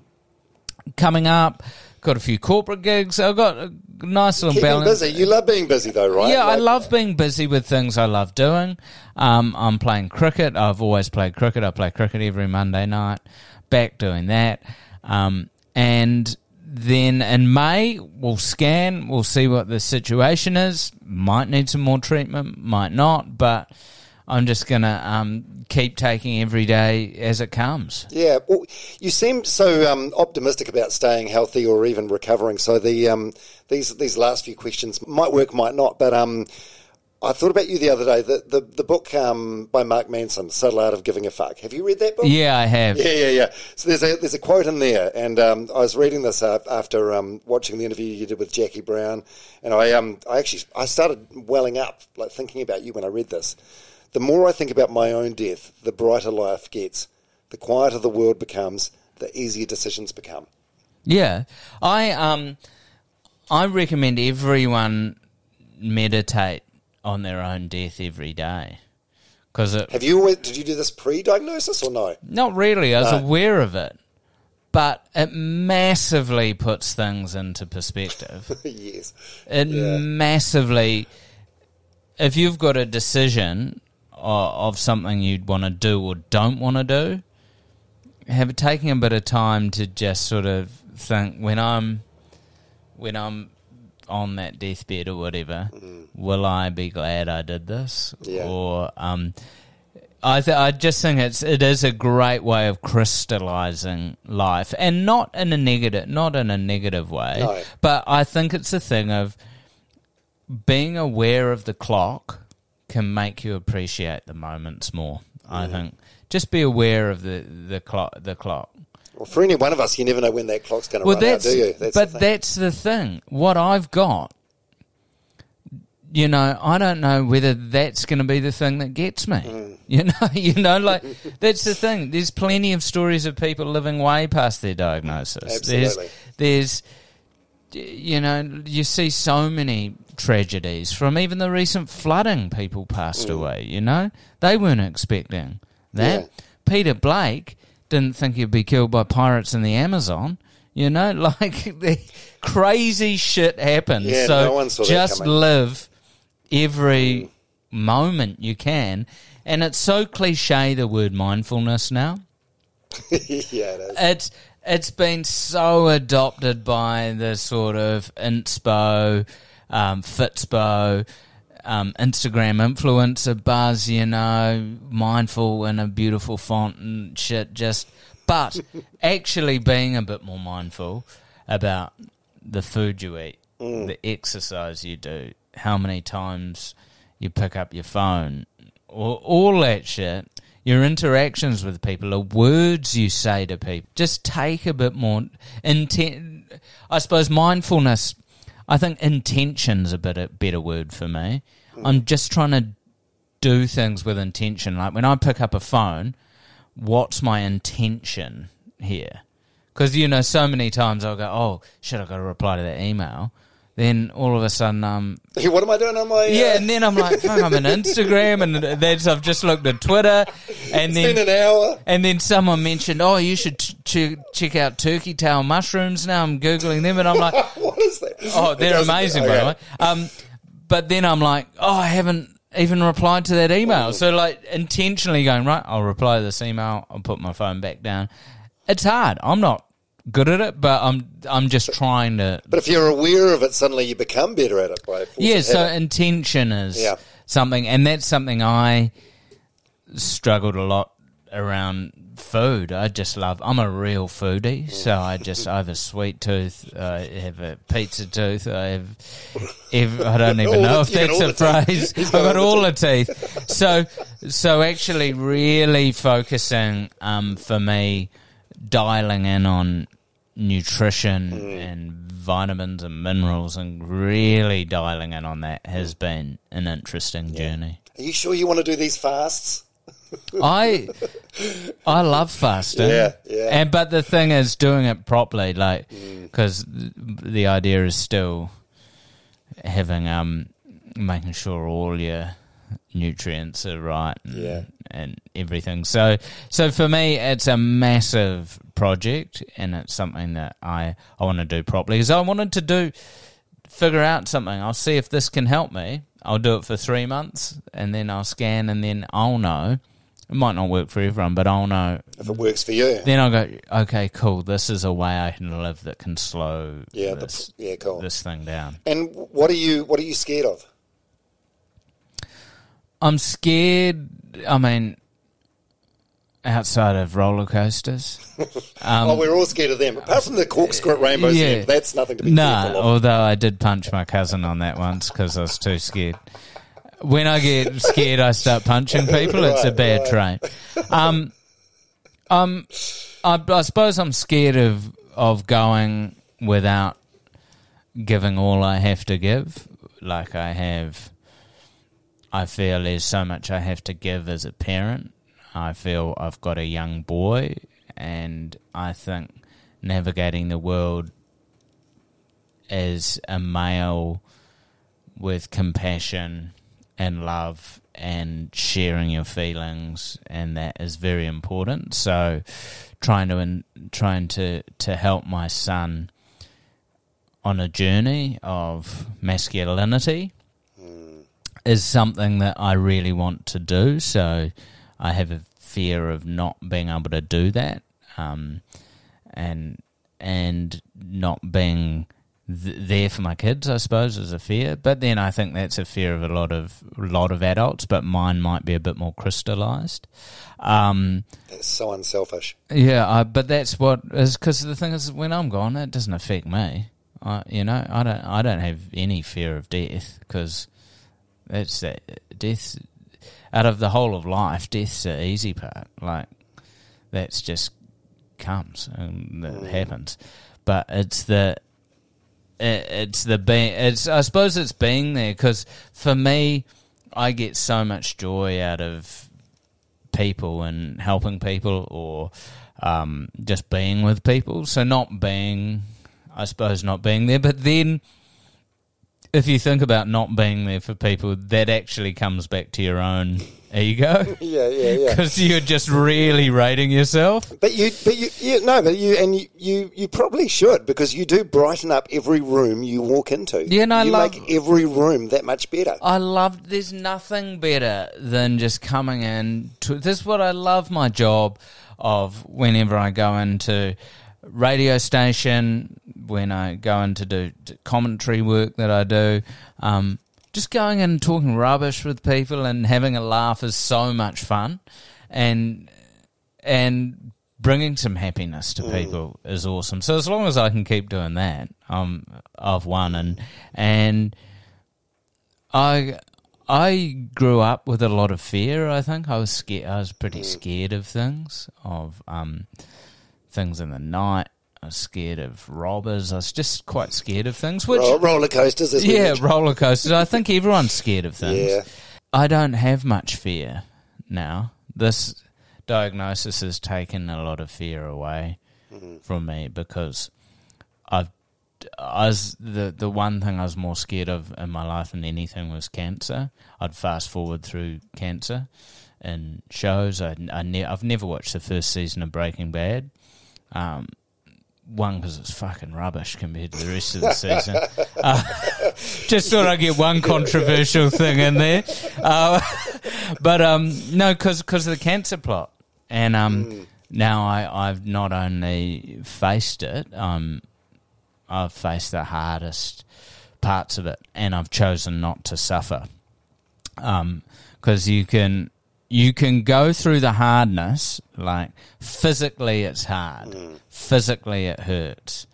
coming up. Got a few corporate gigs. I've got a nice little Keeping balance. busy. You love being busy, though, right? Yeah, I love being busy with things I love doing. Um, I'm playing cricket. I've always played cricket. I play cricket every Monday night. Back doing that. Um, and then in May, we'll scan. We'll see what the situation is. Might need some more treatment, might not. But I'm just going to um, keep taking every day as it comes. Yeah, well, you seem so um, optimistic about staying healthy or even recovering. So the um, these these last few questions might work, might not. But um, I thought about you the other day. The the, the book um, by Mark Manson, "Subtle Art of Giving a Fuck." Have you read that book? Yeah, I have. Yeah, yeah, yeah. So there's a there's a quote in there, and um, I was reading this uh, after um, watching the interview you did with Jaquie Brown, and I um I actually I started welling up like thinking about you when I read this. The more I think about my own death, the brighter life gets. The quieter the world becomes, the easier decisions become. Yeah, I um, I recommend everyone meditate on their own death every day because it Have you always, did you do this pre-diagnosis or no? not really. I was No. aware of it, but it massively puts things into perspective. [laughs] yes. It massively, if you've got a decision of, of something you'd want to do or don't want to do, have taking a bit of time to just sort of think when I'm when I'm on that deathbed or whatever, will I be glad I did this? Yeah. Or um, I th- I just think it's it is a great way of crystallizing life, and not in a negative not in a negative way, No. but I think it's a thing of being aware of the clock can make you appreciate the moments more. I think just be aware of the the clock the clock. Well, for any one of us, you never know when that clock's going to Well, run out, do you? That's but the that's the thing. What I've got, you know, I don't know whether that's going to be the thing that gets me. Mm. [laughs] You know, you know, like that's the thing. There's plenty of stories of people living way past their diagnosis. Absolutely. There's, there's, you know, you see so many tragedies from even the recent flooding. People passed mm. away. You know, they weren't expecting that. Yeah. Peter Blake didn't think he'd be killed by pirates in the Amazon. You know, [laughs] like the crazy shit happens. Yeah, so no one saw that just live every mm. moment you can. And it's so cliche the word mindfulness now. [laughs] yeah, it is. It's it's been so adopted by the sort of inspo, um, fitspo, um, Instagram influencer buzz, you know, mindful in a beautiful font and shit. Just, but [laughs] actually being a bit more mindful about the food you eat, the exercise you do, how many times you pick up your phone, all, all that shit. Your interactions with people, the words you say to people, just take a bit more intent. I suppose mindfulness. I think intention's a bit a better word for me. Mm. I'm just trying to do things with intention. Like when I pick up a phone, what's my intention here? Because you know, so many times I'll go, "Oh shit, I got to reply to that email." Then all of a sudden, um, [laughs] what am I doing on my? Uh, yeah, and then I'm like, fuck, I'm on [laughs] Instagram, and then I've just looked at Twitter, and it's then an hour. and then someone mentioned, oh, you should ch- ch- check out turkey tail mushrooms. Now I'm googling them, and I'm like, [laughs] what is that? oh, they're amazing, by the way. Um, but then I'm like, oh, I haven't even replied to that email. So like intentionally going right, I'll reply to this email. I'll put my phone back down. It's hard. I'm not good at it, but I'm I'm just trying to. But if you're aware of it, suddenly you become better at it. By Yeah. So habit. intention is Yeah. something, and that's something I struggled a lot around food. I just love. I'm a real foodie, so I just I have a sweet tooth. I have a pizza tooth. I have. I don't [laughs] even know the- if that's a phrase. [laughs] I've got all the teeth. So so actually, really focusing um, for me, dialing in on nutrition Mm. and vitamins and minerals, and really dialing in on that has been an interesting journey. Are you sure you want to do these fasts? I I love fasting. Yeah, yeah. And but the thing is, doing it properly, like, Mm. because the idea is still having um making sure all your nutrients are right. And, Yeah. And everything. So so for me, it's a massive project, and it's something that I I want to do properly because I wanted to do figure out something. I'll see if this can help me. I'll do it for three months, and then I'll scan, and then I'll know. It might not work for everyone, but I'll know. If it works for you. Then I'll go, okay, cool. This is a way I can live that can slow Yeah, the- yeah, cool. this thing down. And what are you? What are you scared of? I'm scared. I mean, outside of roller coasters. [laughs] Um, oh, we're all scared of them. Apart from the corkscrew at Rainbow's yeah. End, that's nothing to be No, fearful of. although I did punch my cousin on that once because I was too scared. When I get scared, I start punching people. It's a Right, bad trait. Um, um, I, I suppose I'm scared of of going without giving all I have to give. Like I have, I feel there's so much I have to give as a parent. I feel I've got a young boy, and I think navigating the world as a male with compassion and love and sharing your feelings and that is very important so trying to in, trying to to help my son on a journey of masculinity is something that I really want to do so I have a fear of not being able to do that um, and and not being th- there for my kids, I suppose, is a fear. But then I think that's a fear of a lot of a lot of adults, but mine might be a bit more crystallized. Um, That's so unselfish. yeah, I, but that's what is because the thing is, when I'm gone, it doesn't affect me. I, you know, I don't, I don't have any fear of death because that's that death. Out of the whole of life, death's the easy part. Like that's just comes and that happens. But it's the it, it's the being. It's I suppose it's being there because for me, I get so much joy out of people and helping people or um, just being with people. So not being, I suppose, not being there. But then, if you think about not being there for people, that actually comes back to your own ego [laughs] Yeah, yeah, yeah. because you're just really rating yourself. But you, but you, yeah, no, but you, and you, you, you probably should because you do brighten up every room you walk into. Yeah, and I you love- make every room that much better. I love. There's nothing better than just coming in. To, this is what I love my job of. Whenever I go into radio station, when I go in to do commentary work that I do, um, just going and talking rubbish with people and having a laugh is so much fun, and and bringing some happiness to people is awesome. So as long as I can keep doing that, um, I've won. And and I I grew up with a lot of fear. I think I was scared. I was pretty scared of things, of um, things in the night. I was scared of robbers. I was just quite scared of things. Which Ro- roller coasters, yeah, roller coasters. I think everyone's scared of things. Yeah. I don't have much fear now. This diagnosis has taken a lot of fear away Mm-hmm. from me because I've I was the the one thing I was more scared of in my life than anything was cancer. I'd fast forward through cancer in shows. I, I ne- I've never watched the first season of Breaking Bad. Um, one because it's fucking rubbish compared to the rest of the [laughs] season. Uh, [laughs] just thought I'd get one controversial thing in there, uh, [laughs] but um, no, because of the cancer plot, and um, now I I've not only faced it, um, I've faced the hardest parts of it, and I've chosen not to suffer, um, because you can you can go through the hardness, like physically it's hard, physically it hurts.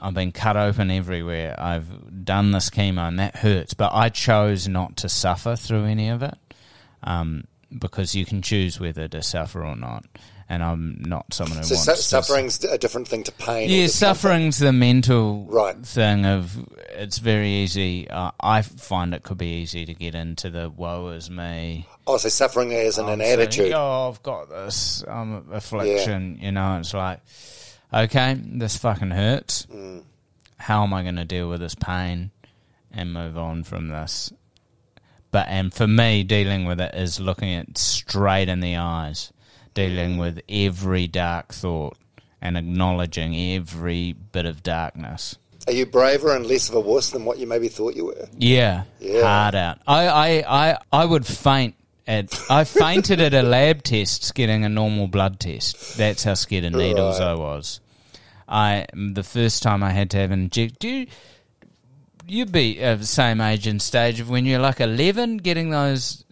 I've been cut open everywhere. I've done this chemo and that hurts, but I chose not to suffer through any of it um, because you can choose whether to suffer or not. And I'm not someone who So wants to suffering's a different thing to pain. yeah, suffering's the mental Right. thing of it's very easy. Uh, I find it could be easy to get into the woe is me. Oh, so suffering I'm an saying, attitude. Oh, I've got this um, affliction. You know, it's like, okay, this fucking hurts. Mm. How am I going to deal with this pain and move on from this? But and for me, dealing with it is looking it straight in the eyes, dealing with every dark thought and acknowledging every bit of darkness. Are you braver and less of a wuss than what you maybe thought you were? Yeah, Yeah. hard out. I, I, I, I would faint at. I [laughs] fainted at a lab test getting a normal blood test. That's how scared of needles Right. I was. I the first time I had to have an inject. Do you, you'd be of the same age and stage of when you're like eleven, getting those.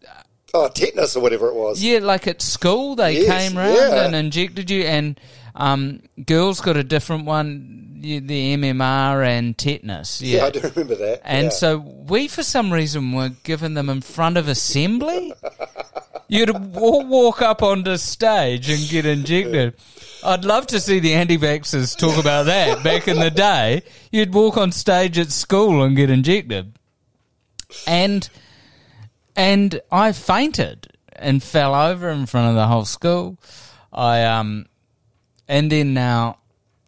Oh, tetanus or whatever it was. Yeah, like at school they Yes, came round yeah. and injected you, and um, girls got a different one. The MMR and tetanus. Yeah, I do remember that. And yeah. so we, for some reason, were given them in front of assembly. [laughs] You'd all walk up onto stage and get injected. I'd love to see the anti-vaxxers talk about that. Back in the day, you'd walk on stage at school and get injected. And and I fainted and fell over in front of the whole school. I um and then now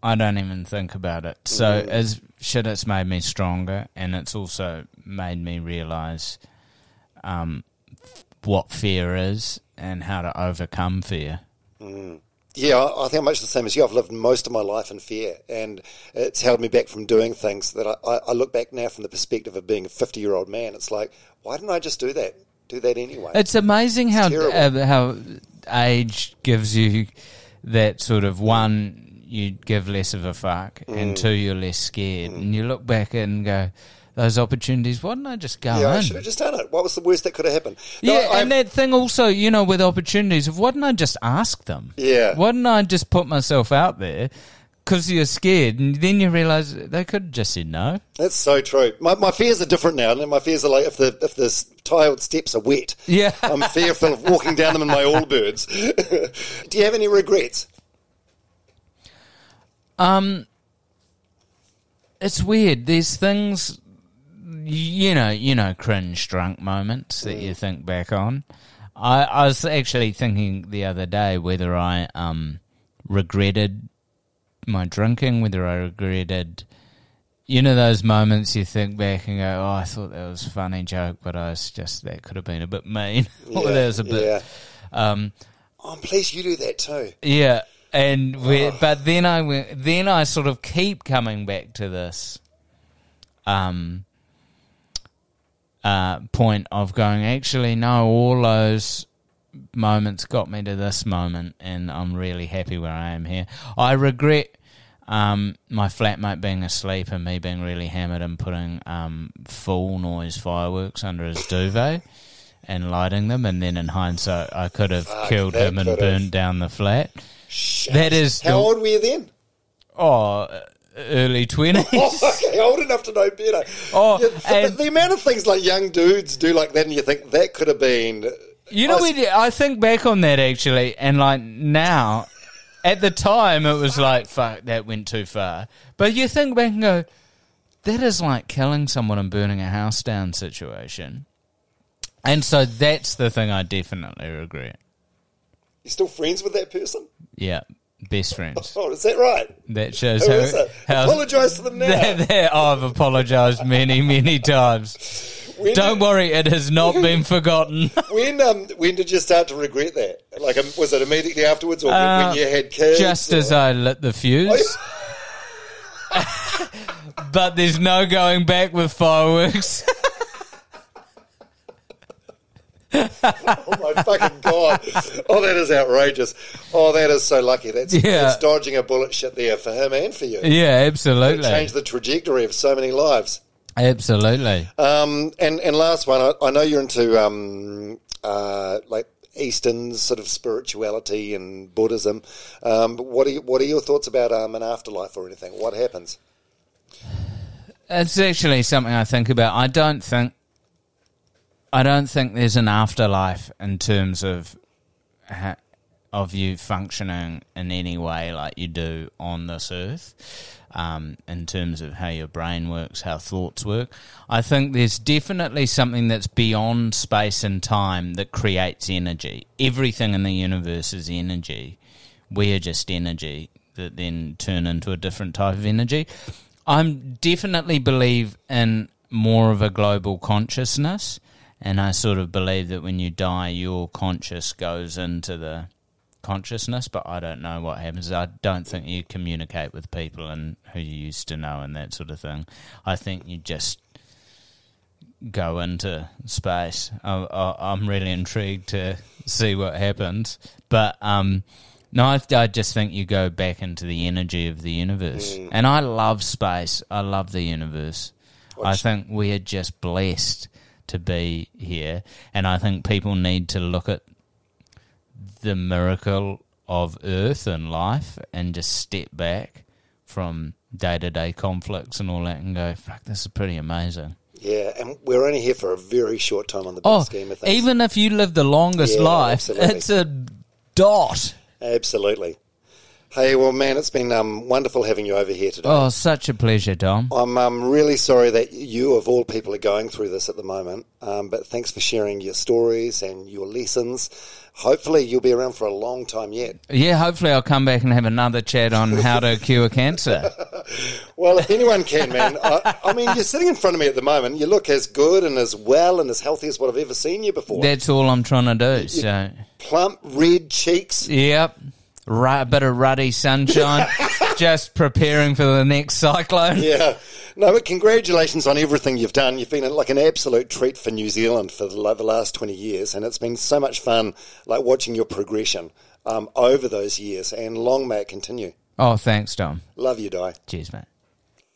I don't even think about it. So as shit it's made me stronger and it's also made me realize um what fear is and how to overcome fear. Yeah, I think I'm much the same as you. I've lived most of my life in fear, and it's held me back from doing things that I, I, look back now from the perspective of being a 50 year old man. It's like, why didn't I just do that? Do that anyway. It's amazing how uh, how age gives you that sort of one you give less of a fuck, Mm. and two you're less scared, and you look back and go, those opportunities. Why didn't I just go yeah, I should have just done it. What was the worst that could have happened? No, Yeah, I've- and that thing also, you know, with opportunities, of why didn't I just ask them? Yeah. Why didn't I just put myself out there? Because you're scared, and then you realise they could have just said no. That's so true. My, my fears are different now. My fears are like if the if the tiled steps are wet. Yeah. I'm fearful of walking down them in my Allbirds. [laughs] Do you have any regrets? Um, It's weird. There's things, you know, you know, cringe drunk moments that you think back on. I, I was actually thinking the other day whether I um, regretted my drinking, whether I regretted, you know, those moments you think back and go, "Oh, I thought that was a funny joke, but I was just that could have been a bit mean, [laughs] or Yeah, that was a bit." Yeah. Um, Oh, please, you do that too. Yeah, and we, but then I went, then I sort of keep coming back to this um uh point of going actually no all those moments got me to this moment and I'm really happy where I am here. I regret um my flatmate being asleep and me being really hammered and putting um full noise fireworks under his duvet and lighting them and then in hindsight I could have killed him and could've- burned down the flat. That is How the- old were you then? Oh, early twenties. [laughs] Oh, okay, old enough to know better. Oh, Yeah, the, the amount of things like young dudes do like that, and you think that could have been. You know, I I think back on that actually, and like now, at the time, it was like, fuck, that went too far. But you think back and go, that is like killing someone and burning a house down situation. And so that's the thing I definitely regret. You still friends with that person? Yeah. Best friends. [laughs] Oh, is that right? That shows Who how. is it? how Apologise to them now. [laughs] That- that- I've apologised many, many times. When Don't did, worry, it has not [laughs] been forgotten. When um when did you start to regret that? Like, um, was it immediately afterwards, or Uh, when you had kids? Just as I lit the fuse. but there's no going back with fireworks. [laughs] Oh my fucking god! Oh, that is outrageous. Oh, that is so lucky. That's, Yeah. that's dodging a bullet shit there for him and for you. yeah, absolutely. Change the trajectory of so many lives. Absolutely. Um, and and last one, I, I know you're into um, uh, like Eastern sort of spirituality and Buddhism. Um, but what are you, what are your thoughts about um, an afterlife or anything? What happens? It's actually something I think about. I don't think I don't think there's an afterlife in terms of ha- of you functioning in any way like you do on this earth. Um, in terms of how your brain works, how thoughts work, I think there's definitely something that's beyond space and time that creates energy. Everything in the universe is energy. We are just energy that then turn into a different type of energy. I'm definitely believe in more of a global consciousness, and I sort of believe that when you die, your conscious goes into the consciousness. But I don't know what happens. I don't think you communicate with people and who you used to know and that sort of thing. I think you just go into space. I, I, I'm really intrigued to see what happens, but um, no, I, I just think you go back into the energy of the universe, and I love space. I love the universe. I think we are just blessed to be here, and I think people need to look at the miracle of Earth and life, and just step back from day to day conflicts and all that, and go, "Fuck, this is pretty amazing." Yeah, and we're only here for a very short time on the big Oh, scheme of things. even if you live the longest Yeah, life, absolutely. it's a dot. Absolutely. Hey, well, man, it's been um, wonderful having you over here today. Oh, such a pleasure, Dom. I'm um, really sorry that you, of all people, are going through this at the moment. Um, but thanks for sharing your stories and your lessons. Hopefully, you'll be around for a long time yet. Yeah, hopefully I'll come back and have another chat on how to cure cancer. [laughs] Well, if anyone can, man. I, I mean, you're sitting in front of me at the moment. You look as good and as well and as healthy as what I've ever seen you before. That's all I'm trying to do. So, Plump, red cheeks. yep, a bit of ruddy sunshine, [laughs] just preparing for the next cyclone. Yeah. No, but congratulations on everything you've done. You've been like an absolute treat for New Zealand for the, like, the last 20 years, and it's been so much fun like watching your progression um, over those years, and long may it continue. Oh, thanks, Dom. Love you, Dai. Cheers, mate.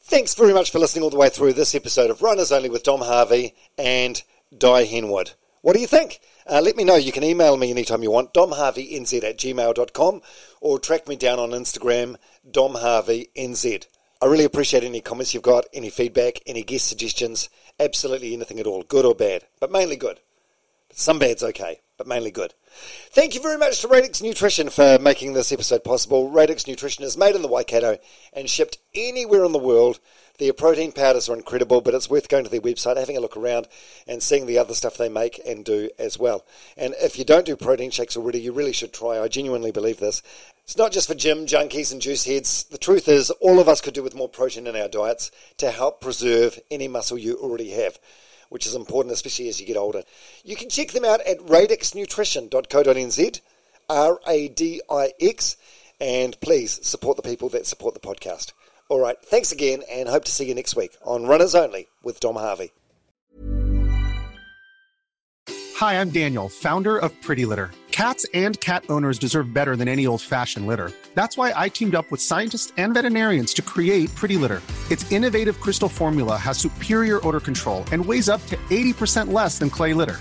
Thanks very much for listening all the way through this episode of Runners Only with Dom Harvey and Dai Henwood. What do you think? Uh, let me know. You can email me anytime you want, domharveynz at gmail.com, or track me down on Instagram, domharveynz. I really appreciate any comments you've got, any feedback, any guest suggestions, absolutely anything at all, good or bad, but mainly good. Some bad's okay, but mainly good. Thank you very much to Radix Nutrition for making this episode possible. Radix Nutrition is made in the Waikato and shipped anywhere in the world. Their protein powders are incredible, but it's worth going to their website, having a look around, and seeing the other stuff they make and do as well. And if you don't do protein shakes already, you really should try. I genuinely believe this. It's not just for gym junkies and juice heads. The truth is, all of us could do with more protein in our diets to help preserve any muscle you already have which is important, especially as you get older. You can check them out at radixnutrition.co.nz, R A D I X, and please support the people that support the podcast. All right, thanks again, and hope to see you next week on Runners Only with Dom Harvey. Hi, I'm Daniel, founder of Pretty Litter. Cats and cat owners deserve better than any old fashioned litter. That's why I teamed up with scientists and veterinarians to create Pretty Litter. Its innovative crystal formula has superior odor control and weighs up to 80% less than clay litter.